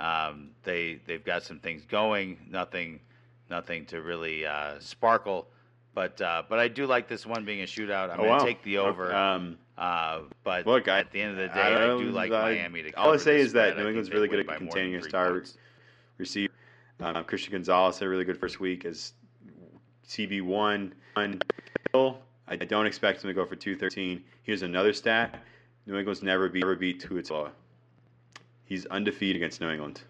B: um, they they've got some things going. Nothing, nothing to really uh, sparkle. But uh, but I do like this one being a shootout. I'm
A: Oh,
B: going to
A: wow.
B: take the over.
A: Um,
B: uh, but
A: Look, I-
B: at the end of the day,
A: I
B: I,
A: don't-
B: like
A: I-
B: Miami to.
A: all I say is that. New England's really good at
B: by more than
A: containing a star receiver. Um, Christian Gonzalez had a really good first week as CB one. Hill, I don't expect him to go for two thirteen. Here's another stat: New England's never beat never beat Tua. He's undefeated against New England.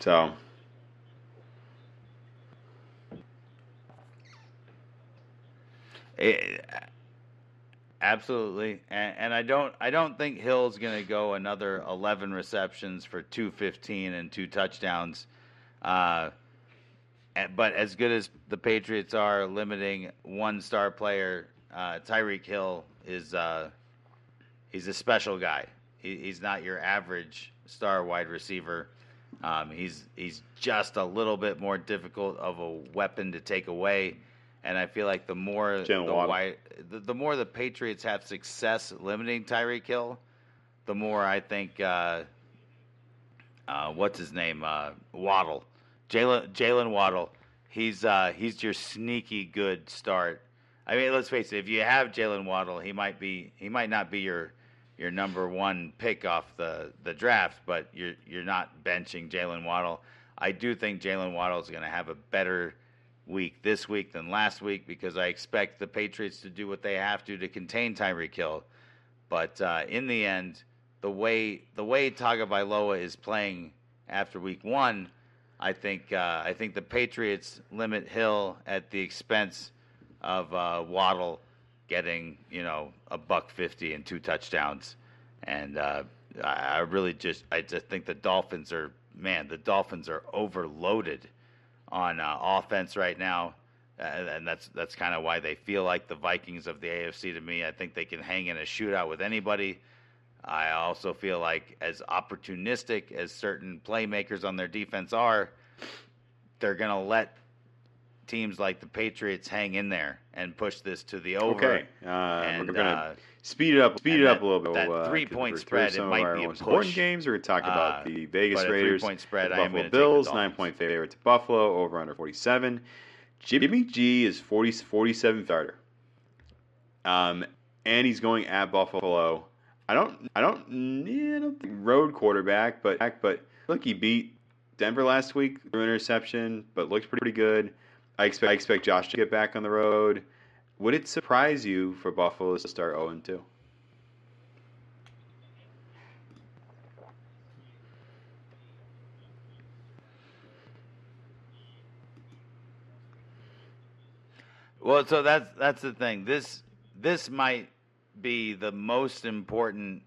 A: So
B: Eh, absolutely, and, and I don't I don't think Hill's going to go another 11 receptions for 215 and two touchdowns. Uh, but as good as the Patriots are limiting one star player, uh, Tyreek Hill is uh, he's a special guy. He, he's not your average star wide receiver. Um, he's he's just a little bit more difficult of a weapon to take away, and I feel like the more the, wide, the the more the Patriots have success limiting Tyreek Hill, the more I think uh, uh, what's his name uh, Waddle, Jalen Jalen Waddle. He's uh, he's your sneaky good start. I mean, let's face it. If you have Jalen Waddle, he might be he might not be your your number one pick off the, the draft, but you're you're not benching Jalen Waddle. I do think Jalen Waddle is going to have a better week this week than last week because I expect the Patriots to do what they have to to contain Tyreek Hill. But uh, in the end, the way the way Tagovailoa is playing after week one, I think uh, I think the Patriots limit Hill at the expense of uh, Waddle getting you know a buck fifty and two touchdowns, and uh, I really just I just think the Dolphins are man the Dolphins are overloaded on uh, offense right now, and that's that's kind of why they feel like the Vikings of the AFC to me. I think they can hang in a shootout with anybody. I also feel like as opportunistic as certain playmakers on their defense are, they're going to let teams like the Patriots hang in there and push this to the over.
A: Okay, uh,
B: And,
A: we're gonna
B: uh,
A: speed it up, speed it up
B: that-
A: a little bit.
B: that
A: uh,
B: three-point spread, it might be a
A: most important games. We're going to talk about
B: Uh,
A: the Vegas Raiders,
B: three-point spread,
A: the
B: I am
A: Buffalo
B: take the
A: Bills, nine point favorite to Buffalo, over under forty seven. Jimmy G is 40, 47 starter, um, and he's going at Buffalo. I don't, I don't, yeah, I road quarterback, but but look, he beat Denver last week through interception, but looked pretty good. I expect, I expect Josh to get back on the road. Would it surprise you for Buffalo to start 0 2?
B: Well, so that's that's the thing. This this might be the most important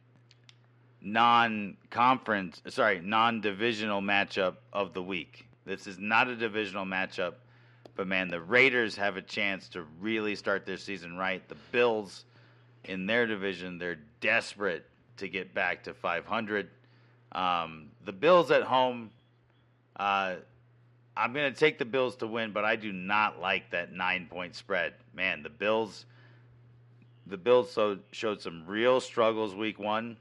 B: non-conference, sorry, non-divisional matchup of the week. This is not a divisional matchup, but man, the Raiders have a chance to really start their season right. The Bills in their division, they're desperate to get back to 500. Um, the Bills at home, uh, I'm going to take the Bills to win, but I do not like that nine point spread. Man, the Bills, the Bills so, showed some real struggles week one.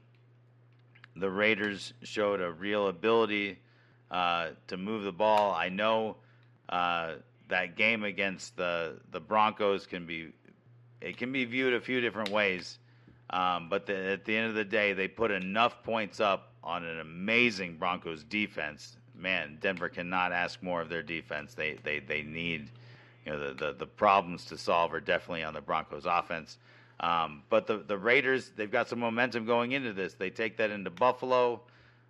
B: The Raiders showed a real ability uh, to move the ball. I know uh, that game against the the Broncos can be it can be viewed a few different ways, um, but the, at the end of the day, they put enough points up on an amazing Broncos defense. Man, Denver cannot ask more of their defense. They they they need you know the, the, the problems to solve are definitely on the Broncos offense. Um, but the the Raiders they've got some momentum going into this. They take that into Buffalo.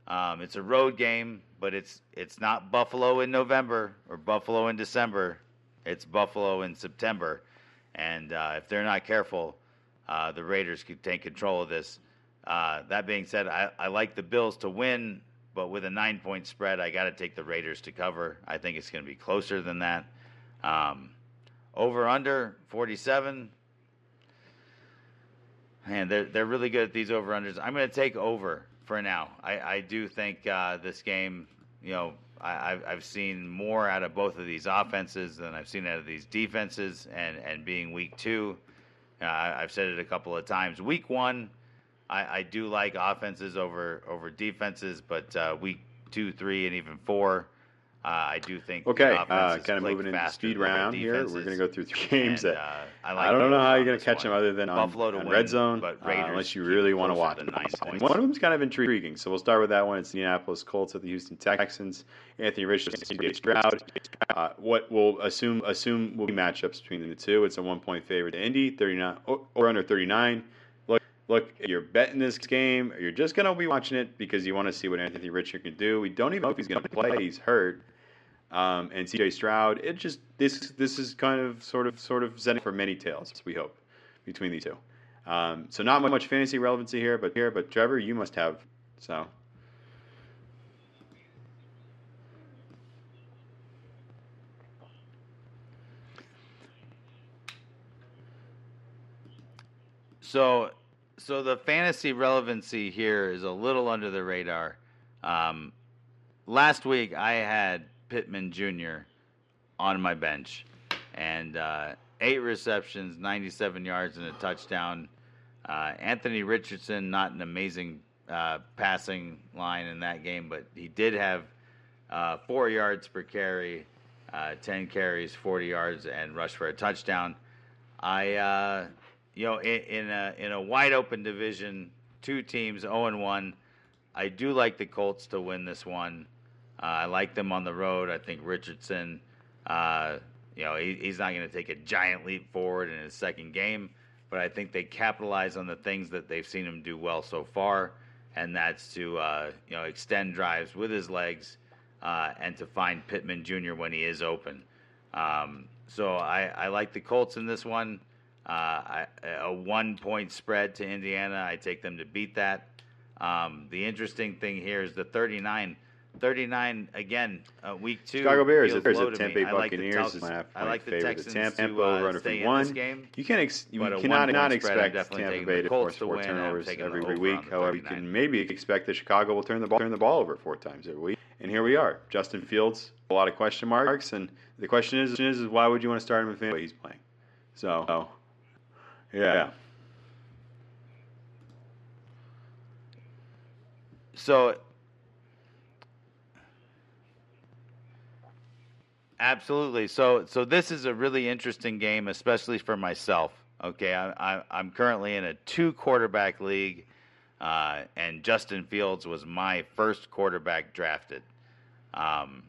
B: Um, it's a road game, but it's it's not Buffalo in November or Buffalo in December. It's Buffalo in September, and uh, if they're not careful, uh, the Raiders could take control of this. Uh, that being said, I, I like the Bills to win, but with a nine point spread, I got to take the Raiders to cover. I think it's going to be closer than that. Um, over under 47. Man, they're, they're really good at these over unders. I'm going to take over for now. I, I do think uh, this game, you know, I, I've, I've seen more out of both of these offenses than I've seen out of these defenses, and, and being week two, uh, I've said it a couple of times. Week one, I, I do like offenses over over defenses, but uh, week two, three, and even four, uh, I do think
A: Okay, uh, kind of moving into speed round here. We're going to go through three games
B: And,
A: that
B: uh, I,
A: I, don't know how you're going to catch
B: one.
A: them other than on,
B: Buffalo to
A: on
B: win,
A: red zone,
B: but
A: uh,
B: Raiders
A: unless you really want to watch them.
B: nine points.
A: One of them's kind of intriguing, so we'll start with that one. It's the Indianapolis Colts at the Houston Texans. Anthony Richardson, C.J. Stroud. Uh, what we'll assume assume will be matchups between the two. It's a one point favorite to Indy, 39 or under 39. Look, look, you're betting this game, you're just going to be watching it because you want to see what Anthony Richardson can do. We don't even know if he's going to play. He's hurt. Um, and C.J. Stroud. It just this this is kind of sort of sort of setting for many tales. We hope between these two. Um, so not much fantasy relevancy here, but here, but Trevor, you must have so.
B: So, so the fantasy relevancy here is a little under the radar. Um, last week I had Pittman Jr. on my bench, and uh, eight receptions, 97 yards, and a touchdown. Uh, Anthony Richardson, not an amazing uh, passing line in that game, but he did have uh, four yards per carry, uh, 10 carries, 40 yards, and rush for a touchdown. I, uh, you know, in, in, a in a wide open division, two teams 0 and 1. I do like the Colts to win this one. Uh, I like them on the road. I think Richardson, uh, you know, he, he's not going to take a giant leap forward in his second game, but I think they capitalize on the things that they've seen him do well so far, and that's to uh, you know extend drives with his legs uh, and to find Pittman Jr. when he is open. Um, so I, I, like the Colts in this one. Uh, I, a one point spread to Indiana, I take them to beat that. Um, the interesting thing here is the 39 39 again, uh, week two.
A: Chicago Bears.
B: feels
A: There's
B: low
A: a
B: to
A: Tampa. Bay
B: I like the
A: Buccaneers.
B: Tel-
A: is my
B: I like the
A: favorite.
B: Texans
A: The Tampa,
B: to uh,
A: over under
B: stay
A: for
B: in
A: one.
B: game.
A: You can't ex- you cannot not expect Tampa Bay to force four turnovers every week. However, you can maybe expect that Chicago will turn the ball turn the ball over four times every week. And here we are. Justin Fields, a lot of question marks, and the question is, is, is why would you want to start him if anyway he's playing? So, oh, yeah.
B: So, absolutely. So, so this is a really interesting game, especially for myself. Okay, I, I, I'm currently in a two quarterback league, uh, and Justin Fields was my first quarterback drafted. Um,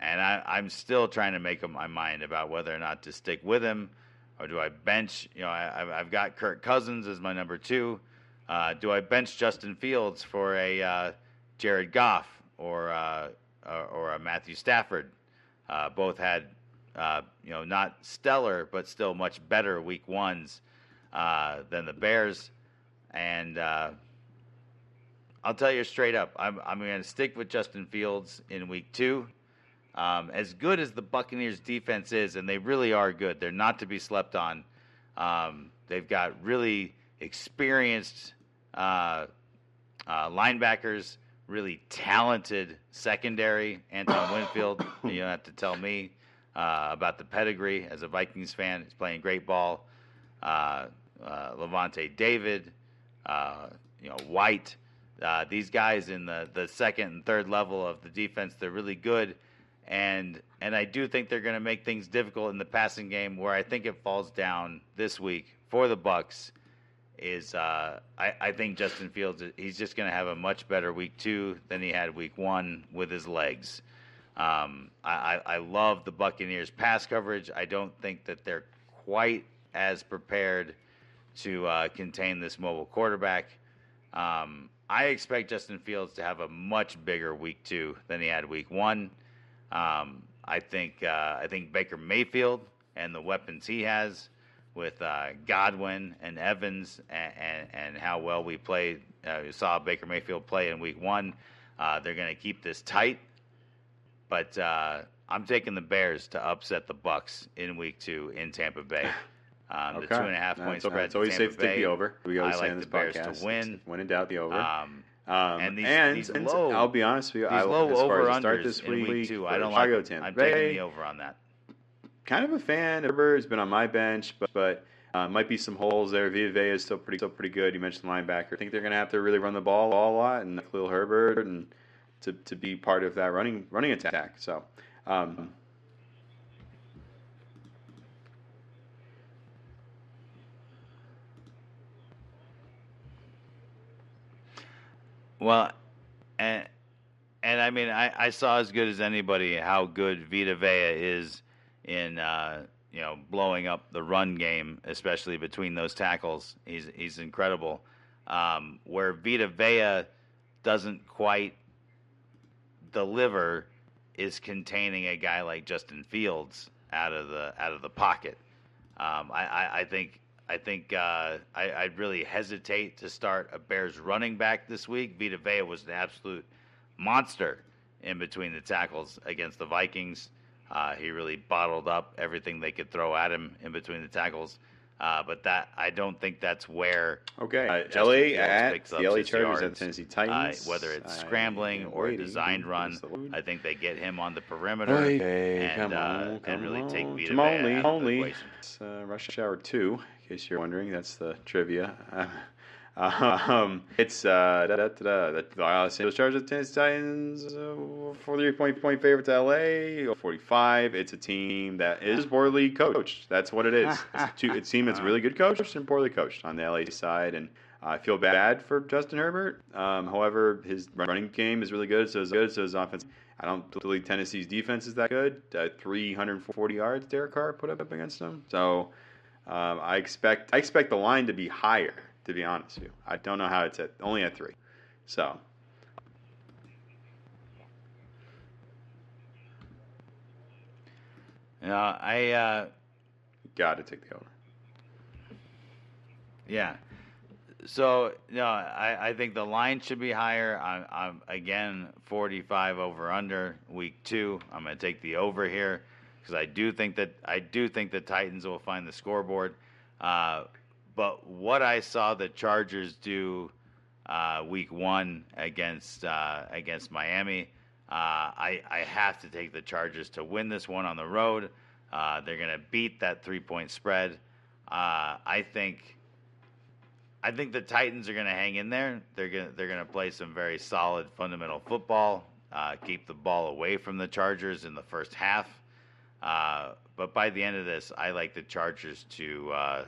B: and I, I'm still trying to make up my mind about whether or not to stick with him, or do I bench? You know, I, I've- I've got Kirk Cousins as my number two. Uh, do I bench Justin Fields for a uh, Jared Goff or uh, or a Matthew Stafford? Uh, both had uh, you know not stellar, but still much better week ones uh, than the Bears. And uh, I'll tell you straight up, I'm I'm going to stick with Justin Fields in week two. Um, as good as the Buccaneers defense is, and they really are good, they're not to be slept on. Um, they've got really experienced uh, uh, linebackers, really talented secondary. Antoine Winfield, you don't have to tell me uh, about the pedigree as a Vikings fan. He's playing great ball. Uh, uh, Lavonte David, uh, you know White. Uh, these guys in the, the second and third level of the defense, they're really good, and and I do think they're going to make things difficult in the passing game. Where I think it falls down this week for the Bucks is uh, I, I think Justin Fields he's just going to have a much better week two than he had week one with his legs. Um, I, I love the Buccaneers pass coverage. I don't think that they're quite as prepared to uh, contain this mobile quarterback. Um, I expect Justin Fields to have a much bigger week two than he had week one. Um, I think uh, I think Baker Mayfield and the weapons he has with uh, Godwin and Evans and, and, and how well we played. Uh, we saw Baker Mayfield play in week one. Uh, they're going to keep this tight, but uh, I'm taking the Bears to upset the Bucks in week two in Tampa Bay. Um,
A: Okay.
B: The two and a half point
A: That's-
B: spread.
A: It's always
B: to
A: safe
B: Tampa
A: to take the over. We always
B: I
A: say
B: like
A: in this
B: the Bears to
A: podcast,
B: win.
A: When in doubt, the over.
B: Um,
A: Um,
B: and these-
A: and,
B: these low-
A: I'll be honest with you,
B: these
A: I,
B: low
A: as far
B: over
A: as start this week,
B: week two. I don't
A: Chicago,
B: like.
A: Tampa
B: I'm
A: Bay,
B: taking the over on that.
A: Kind of a fan. Herbert has been on my bench, but but uh, might be some holes there. Vita Vea is still pretty still pretty good. You mentioned linebacker. I think they're going to have to really run the ball a lot and Khalil Herbert and to, to be part of that running running attack. So. Um,
B: Well, and and I mean, I, I saw as good as anybody how good Vita Vea is in uh, you know blowing up the run game, especially between those tackles. He's he's incredible. Um, where Vita Vea doesn't quite deliver is containing a guy like Justin Fields out of the out of the pocket. Um, I, I, I think I think uh, I, I'd really hesitate to start a Bears running back this week. Vita Vea was an absolute monster in between the tackles against the Vikings. Uh, he really bottled up everything they could throw at him in between the tackles. Uh, but that I don't think that's where
A: Okay. Uh,
B: Justin
A: LA at
B: picks
A: the LA
B: his
A: Chargers at
B: yards.
A: the Tennessee
B: uh,
A: Titans.
B: whether it's
A: I
B: scrambling or a designed run.
A: Where's the load?
B: I think they get him on the perimeter
A: Okay,
B: and,
A: come
B: uh,
A: on,
B: and
A: come
B: really take
A: on.
B: Vita
A: Come
B: Vea
A: only,
B: out of the
A: only.
B: equation.
A: It's uh, Rush Hour 2, in case you're wondering. That's the trivia. um, it's uh, da, da, da, da, the Los Angeles Chargers, Tennessee Titans, uh, 43 point, point favorite to LA, 45. It's a team that is poorly coached. That's what it is. It's a, two, a team that's really good coached and poorly coached on the LA side. And I feel bad for Justin Herbert. Um, however, his running game is really good, so is good. So his offense. I don't believe Tennessee's defense is that good. Uh, 340 yards Derek Carr put up against them. So um, I expect I expect the line to be higher. To be honest with you, I don't know how it's at only at three. So
B: know, I uh,
A: got to take the over.
B: Yeah. So no, I, I think the line should be higher. I'm, I'm again 45 over under week two. I'm going to take the over here because I do think that I do think the Titans will find the scoreboard. Uh, but what I saw the Chargers do uh, week one against uh, against Miami, uh, I I have to take the Chargers to win this one on the road. Uh, they're going to beat that three point spread. Uh, I think. I think the Titans are going to hang in there. They're going to, they're going to play some very solid fundamental football. Uh, keep the ball away from the Chargers in the first half. Uh, but by the end of this, I like the Chargers to. Uh,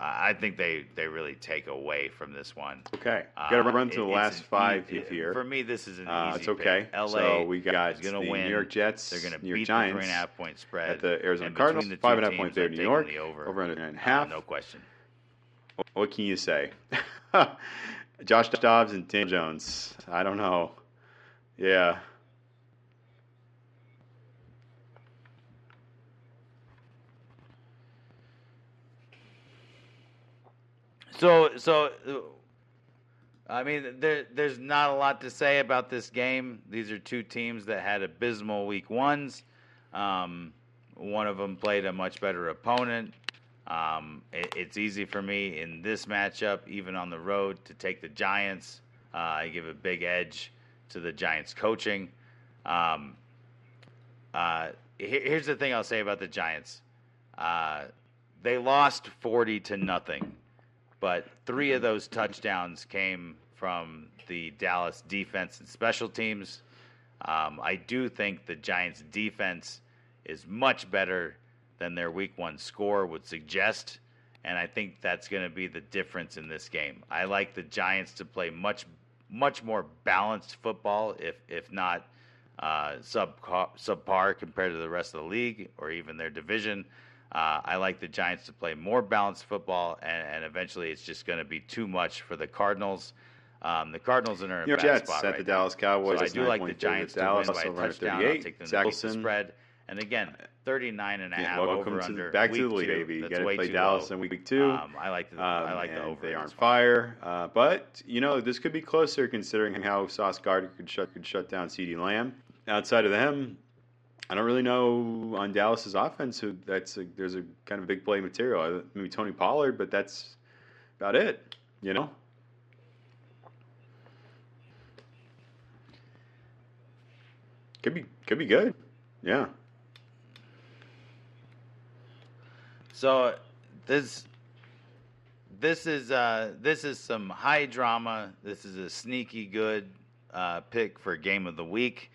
B: I think they, they really take away from this one.
A: Okay,
B: Uh,
A: got to run
B: it-
A: to the last five
B: e-
A: here.
B: For me, this is an
A: Uh,
B: easy
A: it's okay.
B: pick. LA
A: so we got the
B: to win.
A: New York Jets,
B: They're going to
A: New York
B: beat
A: Giants
B: the three and a half point spread
A: at the Arizona Cardinals.
B: the
A: Five and a half
B: teams,
A: point
B: I'm
A: New York.
B: the over.
A: Over under nine and
B: Uh,
A: half.
B: no question.
A: What can you say? Josh Dobbs and Tim Jones. I don't know. Yeah.
B: So, so, uh, I mean, there, there's not a lot to say about this game. These are two teams that had abysmal week ones. Um, one of them played a much better opponent. Um, it, it's easy for me in this matchup, even on the road, to take the Giants. Uh, I give a big edge to the Giants coaching. Um, uh, here- here's the thing I'll say about the Giants. Uh, they lost 40 to nothing but three of those touchdowns came from the Dallas defense and special teams. Um, I do think the Giants' defense is much better than their week one score would suggest, and I think that's going to be the difference in this game. I like the Giants to play much, much more balanced football, if if not uh, sub subpar compared to the rest of the league or even their division. Uh, I like the Giants to play more balanced football, and, and eventually it's just going to be too much for the Cardinals. Um, the Cardinals are in a
A: New
B: bad
A: Jets
B: spot
A: at
B: right
A: the. Dallas Cowboys.
B: So I do like the Giants to
A: Dallas,
B: win by a touchdown. I'll take them to the spread. And again, 39 and a
A: Yeah,
B: half
A: welcome
B: over
A: to
B: under.
A: back to the
B: two.
A: baby. You got to play Dallas
B: low.
A: in week two.
B: Um, I like the I
A: Um,
B: like the over.
A: They are on
B: this
A: fire, uh, but you know this could be closer considering how Sauce Gardner could shut could shut down CeeDee Lamb. Outside of them, I don't really know on Dallas's offense who that's a, there's a kind of big play material. Maybe Tony Pollard, but that's about it. You know. Could be could be good. Yeah.
B: So this this is uh, this is some high drama. This is a sneaky good uh, pick for game of the week.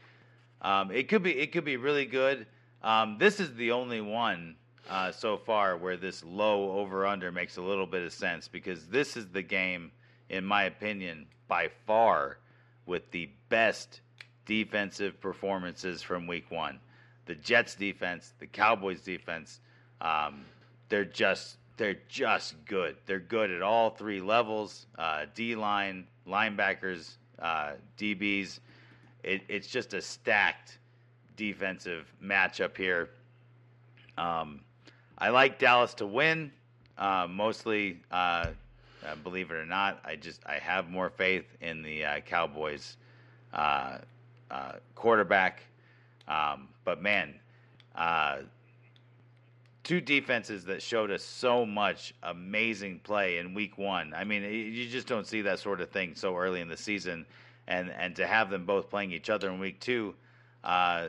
B: Um, it could be it could be really good. Um, this is the only one uh, so far where this low over under makes a little bit of sense because this is the game, in my opinion, by far with the best defensive performances from week one. The Jets defense, the Cowboys defense, um, they're just they're just good. They're good at all three levels: uh, D line, linebackers, uh, DBs. It, it's just a stacked defensive matchup here. Um, I like Dallas to win, uh, mostly. Uh, uh, believe it or not, I just I have more faith in the uh, Cowboys uh, uh, quarterback. Um, but man, two defenses that showed us so much amazing play in week one. I mean, you just don't see that sort of thing so early in the season, and and to have them both playing each other in week two, uh,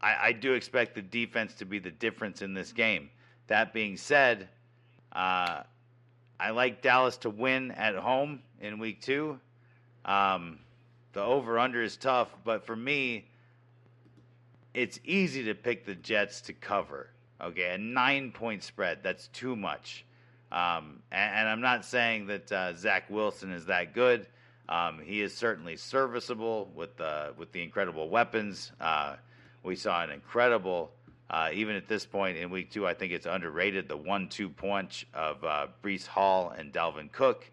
B: I, I do expect the defense to be the difference in this game. That being said, uh, I like Dallas to win at home in week two. Um, the over under is tough, but for me, it's easy to pick the Jets to cover. Okay, a nine point spread, that's too much. Um, and, and, I'm not saying that uh, Zach Wilson is that good. Um, he is certainly serviceable with the, with the incredible weapons. Uh, we saw an incredible, uh, even at this point in week two, I think it's underrated the one two punch of uh, Breece Hall and Dalvin Cook.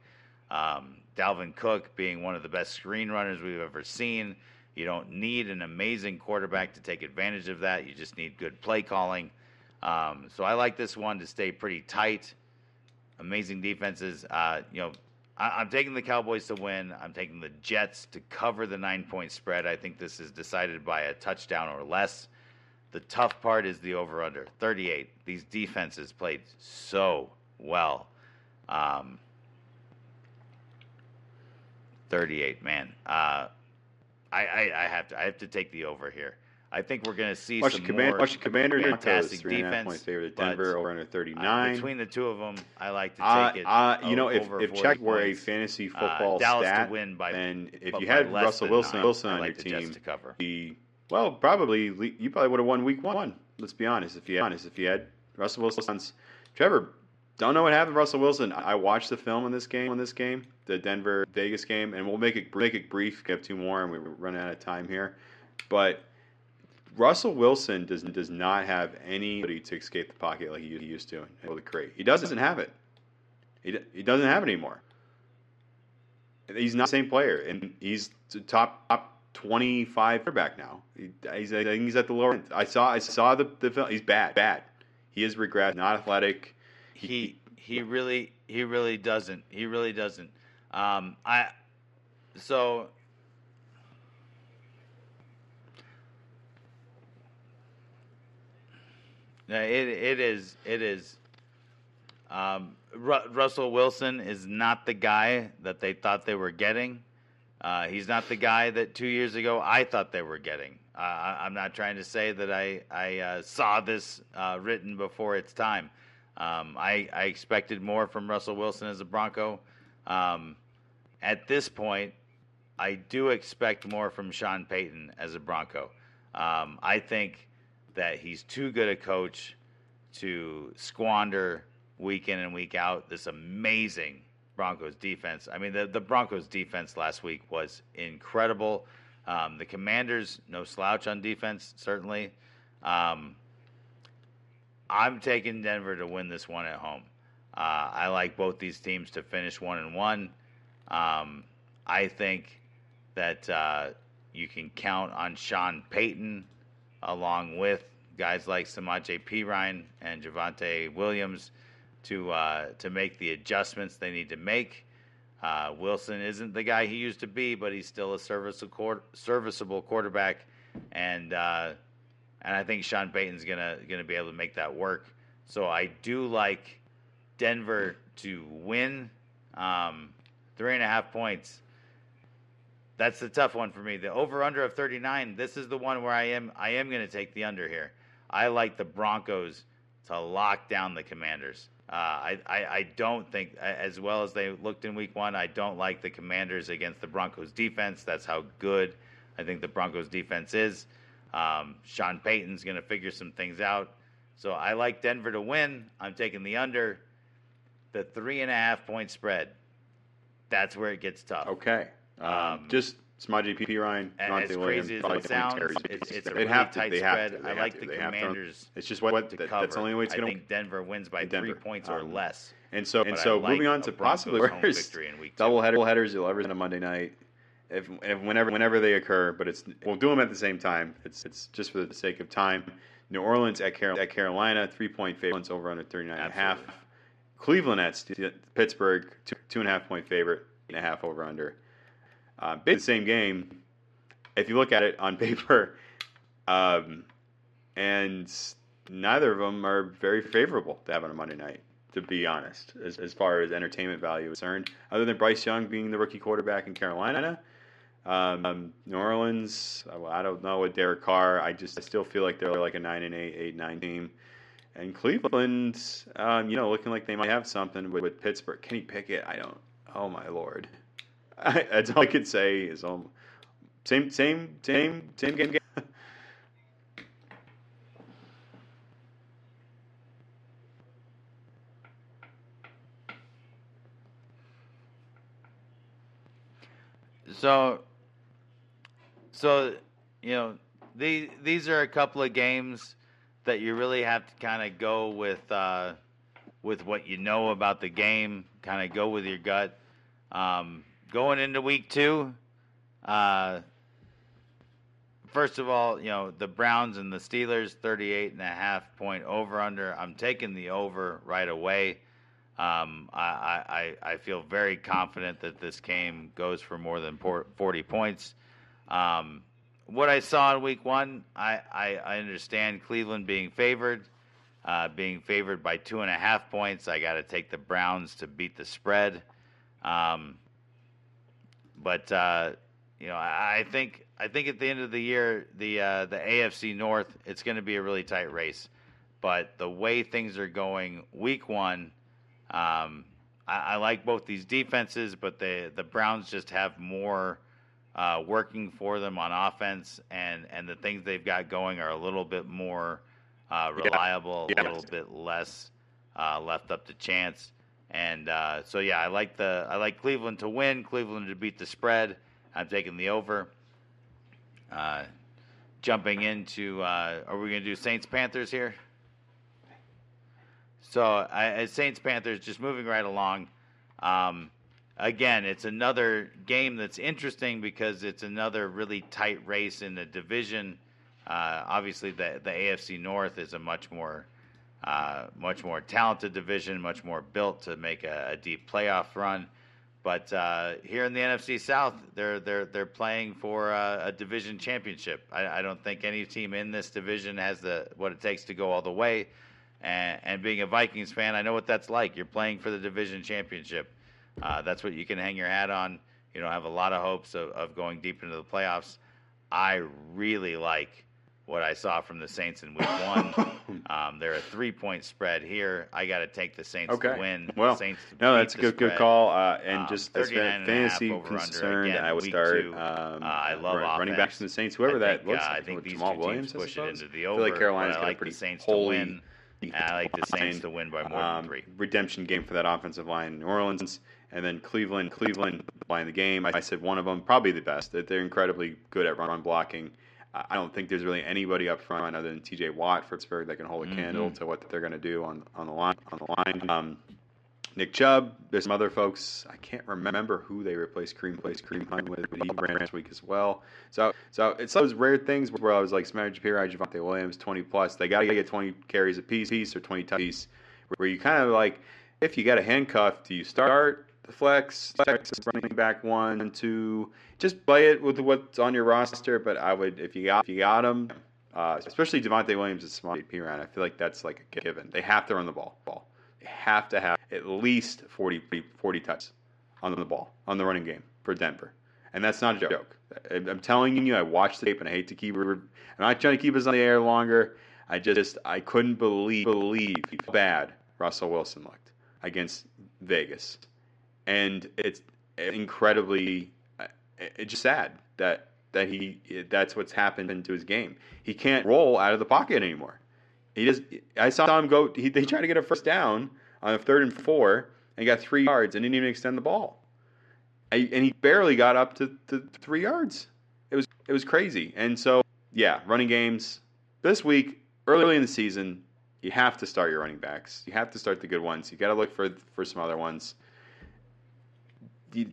B: Um, Dalvin Cook being one of the best screen runners we've ever seen. You don't need an amazing quarterback to take advantage of that. You just need good play calling. Um, so I like this one to stay pretty tight. Amazing defenses. Uh, you know, I, am taking the Cowboys to win. I'm taking the Jets to cover the nine point spread. I think this is decided by a touchdown or less. The tough part is the over under 38. These defenses played so well. Um, 38, man. Uh, I, I, I have to I have to take the over here. I think we're going to see
A: Washington
B: some
A: Command,
B: more
A: Washington Commanders
B: fantastic
A: three and a half
B: defense.
A: point favorite.
B: but,
A: Denver over under
B: uh,
A: 39.
B: between the two of them, I like to
A: Uh,
B: take it.
A: uh, you know, if, if
B: 40
A: check were a fantasy
B: Uh,
A: football
B: Dallas
A: stat,
B: to win by,
A: and if you had Russell Wilson,
B: nine.
A: Wilson on
B: like
A: your team,
B: to cover.
A: the well, probably you probably would have won week one. Let's be honest. If you had, honest, if you had Russell Wilson's, Trevor, don't know what happened. to Russell Wilson. I watched the film in this game. In this game, the Denver Vegas game, and we'll make it make it brief. We have two more, and we're running out of time here. But Russell Wilson does does not have anybody to escape the pocket like he used to in the crate. He doesn't have it. He, he doesn't have it anymore. He's not the same player, and he's top top twenty five quarterback now. He, he's, I think he's at the lower end. I saw I saw the the film. He's bad, bad. He is regressed, not athletic.
B: he he really he really doesn't he really doesn't um i so It it is it is um Ru- Russell Wilson is not the guy that they thought they were getting. Uh, he's not the guy that two years ago I thought they were getting. Uh, I, I'm not trying to say that I I uh, saw this uh, written before its time. Um, I, I expected more from Russell Wilson as a Bronco. Um, at this point, I do expect more from Sean Payton as a Bronco. Um, I think that he's too good a coach to squander week in and week out this amazing Broncos defense. I mean, the, the Broncos defense last week was incredible. Um, the Commanders, no slouch on defense, certainly. Um, I'm taking Denver to win this one at home. Uh, I like both these teams to finish one and one. Um, I think that uh, you can count on Sean Payton along with guys like Samaje Perine and Javonte Williams to uh, to make the adjustments they need to make. Uh, Wilson isn't the guy he used to be, but he's still a serviceable serviceable quarterback, and uh, and I think Sean Payton's gonna gonna be able to make that work. So I do like Denver to win um, three and a half points. That's the tough one for me. The over under of 39. This is the one where I am I am going to take the under here. I like the Broncos to lock down the Commanders. Uh, I, I I don't think as well as they looked in Week One. I don't like the Commanders against the Broncos defense. That's how good I think the Broncos defense is. Um, Sean Payton's going to figure some things out. So I like Denver to win. I'm taking the under. The three and a half point spread. That's where it gets tough.
A: Okay. Um, just Samaje Perine,
B: As
A: Devontae Williams,
B: crazy as it sounds, it's, it's a really
A: have to-
B: tight
A: have
B: spread.
A: to,
B: I like the. Commanders
A: It's just what
B: to
A: that,
B: cover.
A: that's the only way it's
B: I
A: going to
B: think Denver wins by
A: in
B: three points or
A: Um,
B: less.
A: And so, and so,
B: like
A: moving on to possibly worse
B: victory in week two.
A: double header, headers, you'll ever on a Monday night, if, if whenever whenever they occur. But it's we'll do them at the same time. It's it's just for the sake of time. New Orleans at, Carol, at Carolina, three point favorites over under 39 and a half. Cleveland at Pittsburgh, two, two and a half point favorite, and a half over under. Uh, the same game. If you look at it on paper, um, and neither of them are very favorable to have on a Monday night. To be honest, as, as far as entertainment value is concerned, other than Bryce Young being the rookie quarterback in Carolina, um, New Orleans, I don't know with Derek Carr. I just I still feel like they're like a nine and eight, eight nine team. And Cleveland, um, you know, looking like they might have something with, with Pittsburgh. Kenny Pickett, I don't. Oh my lord, I, that's all I could say is um, same, same, same, same game.
B: So, so you know, these these are a couple of games that you really have to kind of go with uh, with what you know about the game. Kind of go with your gut. Um, going into week two, uh, first of all, you know the Browns and the Steelers, 38 and a half point over under. I'm taking the over right away. Um, I, I, I feel very confident that this game goes for more than 40 points. Um, what I saw in week one, I, I, I understand Cleveland being favored, uh, being favored by two and a half points. I got to take the Browns to beat the spread. Um, but uh, you know, I, think I think at the end of the year, the uh, the AFC North, it's going to be a really tight race. But the way things are going, week one um, I, I, like both these defenses, but the the Browns just have more uh, working for them on offense, and and the things they've got going are a little bit more uh, reliable, yeah. Yeah. a little bit less uh, left up to chance. And uh, so yeah, I like the I like Cleveland to win, Cleveland to beat the spread. I'm taking the over. Uh, jumping into, uh, are we going to do Saints Panthers here? So I, Saints Panthers just moving right along. Um, again, it's another game that's interesting because it's another really tight race in the division. Uh, obviously, the the AFC North is a much more uh, much more talented division, much more built to make a, a deep playoff run. But uh, here in the NFC South, they're they're they're playing for a, a division championship. I, I, don't think any team in this division has the what it takes to go all the way. And, and, being a Vikings fan, I know what that's like. You're playing for the division championship. Uh, that's what you can hang your hat on. You know, have a lot of hopes of, of going deep into the playoffs. I really like what I saw from the Saints in Week One. Um, they're a three-point spread here. I got to take the Saints
A: okay.
B: to win.
A: Well,
B: Saints
A: no, that's a good good call. Uh, and um, just as fantasy concerned, Again, I would start. Um, uh, I love run, running backs from the Saints. Whoever think, that looks. Uh,
B: I think these
A: Jamaal
B: two
A: Williams,
B: push
A: it
B: into the over.
A: I feel like Carolina's
B: got like
A: pretty
B: the Saints
A: holy,
B: to win. I like the Saints to win by more
A: um,
B: than three.
A: Redemption game for that offensive line in New Orleans, and then Cleveland. Cleveland playing the game. I said one of them, probably the best. They're incredibly good at run on blocking. I don't think there's really anybody up front other than T.J. Watt for Pittsburgh that can hold a mm-hmm. candle to what they're going to do on on the line. On the line. Um, Nick Chubb. There's some other folks. I can't remember who they replaced Kareem Place Kareem Hunt with, but he ran last week as well. So so it's those rare things where I was like Samaje Perine, Javonte Williams, 20 plus. They got to get 20 carries a piece, piece or 20 touches. Where you kind of like, if you got a handcuff, do you start flex, flex running back one, two? Just play it with what's on your roster. But I would, if you got if you got them, uh, especially Javonte Williams and Samaje Perine, I feel like that's like a given. They have to run the ball. ball They have to have at least 40, 40 touches on the ball, on the running game for Denver. And that's not a joke. I'm telling you, I watched the tape, and I hate to keep. I'm not trying to keep us on the air longer. I just I couldn't believe believe how bad Russell Wilson looked against Vegas, and it's incredibly uh, it's just sad that that he that's what's happened to his game. He can't roll out of the pocket anymore. He just I saw him go. He, they tried to get a first down on a third and four and got three yards and didn't even extend the ball. And he barely got up to, to three yards. It was it was crazy. And so yeah, running games this week early in the season. You have to start your running backs. You have to start the good ones. You got to look for for some other ones.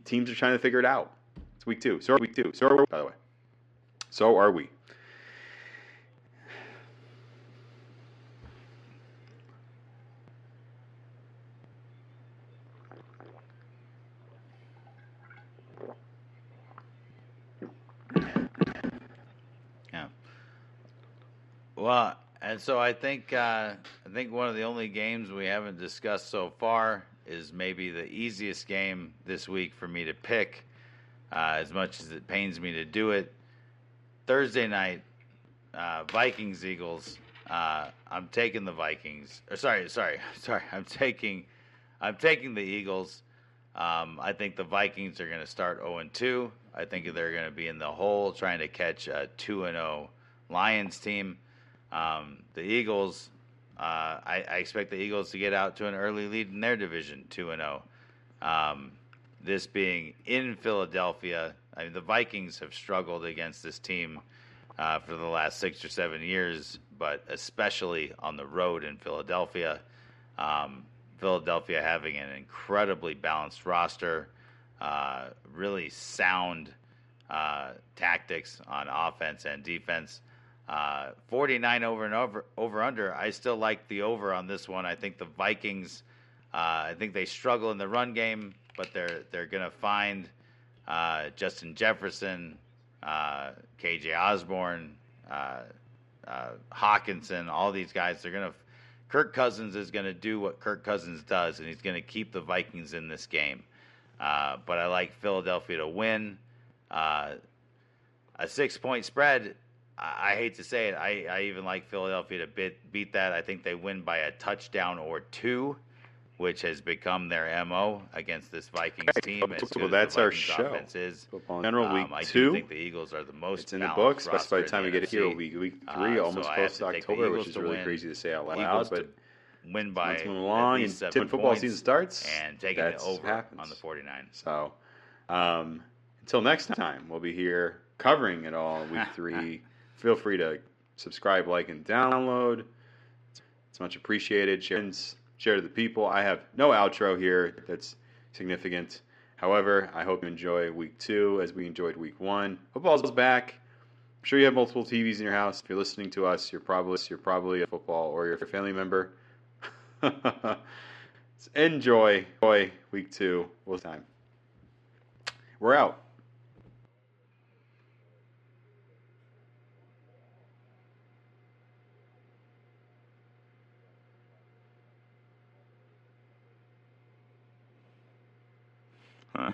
A: Teams are trying to figure it out. It's week two. So are week two. So are we, by the way. So are we.
B: Well, and so I think uh, I think one of the only games we haven't discussed so far is maybe the easiest game this week for me to pick. Uh, as much as it pains me to do it, Thursday night, uh, Vikings Eagles. Uh, I'm taking the Vikings. Or sorry, sorry, sorry. I'm taking I'm taking the Eagles. Um, I think the Vikings are going to start 0 2. I think they're going to be in the hole trying to catch a 2 0 Lions team. Um, the Eagles, uh, I, I, expect the Eagles to get out to an early lead in their division, 2 and 0. Um, this being in Philadelphia, I mean, the Vikings have struggled against this team uh, for the last six or seven years, but especially on the road in Philadelphia. Um, Philadelphia having an incredibly balanced roster, uh, really sound uh, tactics on offense and defense. Uh, 49 over and over over under. I still like the over on this one. I think the Vikings. Uh, I think they struggle in the run game, but they're they're going to find uh, Justin Jefferson, uh, KJ Osborn, Hockenson, all these guys. They're to Kirk Cousins is going to do what Kirk Cousins does, and he's going to keep the Vikings in this game. Uh, but I like Philadelphia to win. Uh, a six point spread, I, I, hate to say it, I, I even like Philadelphia to beat, beat that. I think they win by a touchdown or two, which has become their MO against this Vikings team. As
A: well, that's our show.
B: Is.
A: Football General
B: um,
A: Week
B: I
A: two.
B: I think the Eagles are the most.
A: It's in the books. But by the time we get here, week week three, uh, almost so close to October, which is really win. crazy to say out loud.
B: Eagles
A: but
B: win by
A: let's move along. And
B: seven
A: football season starts,
B: and taking it over happens. on the 49.
A: So, um, until next time, we'll be here covering it all week three. Feel free to subscribe, like, and download. It's much appreciated. Share, share to the people. I have no outro here that's significant. However, I hope you enjoy week two as we enjoyed week one. Football's back. I'm sure you have multiple TVs in your house. If you're listening to us, you're probably you're probably a football or you're a family member. enjoy, enjoy week two. We'll time. We're out. Huh.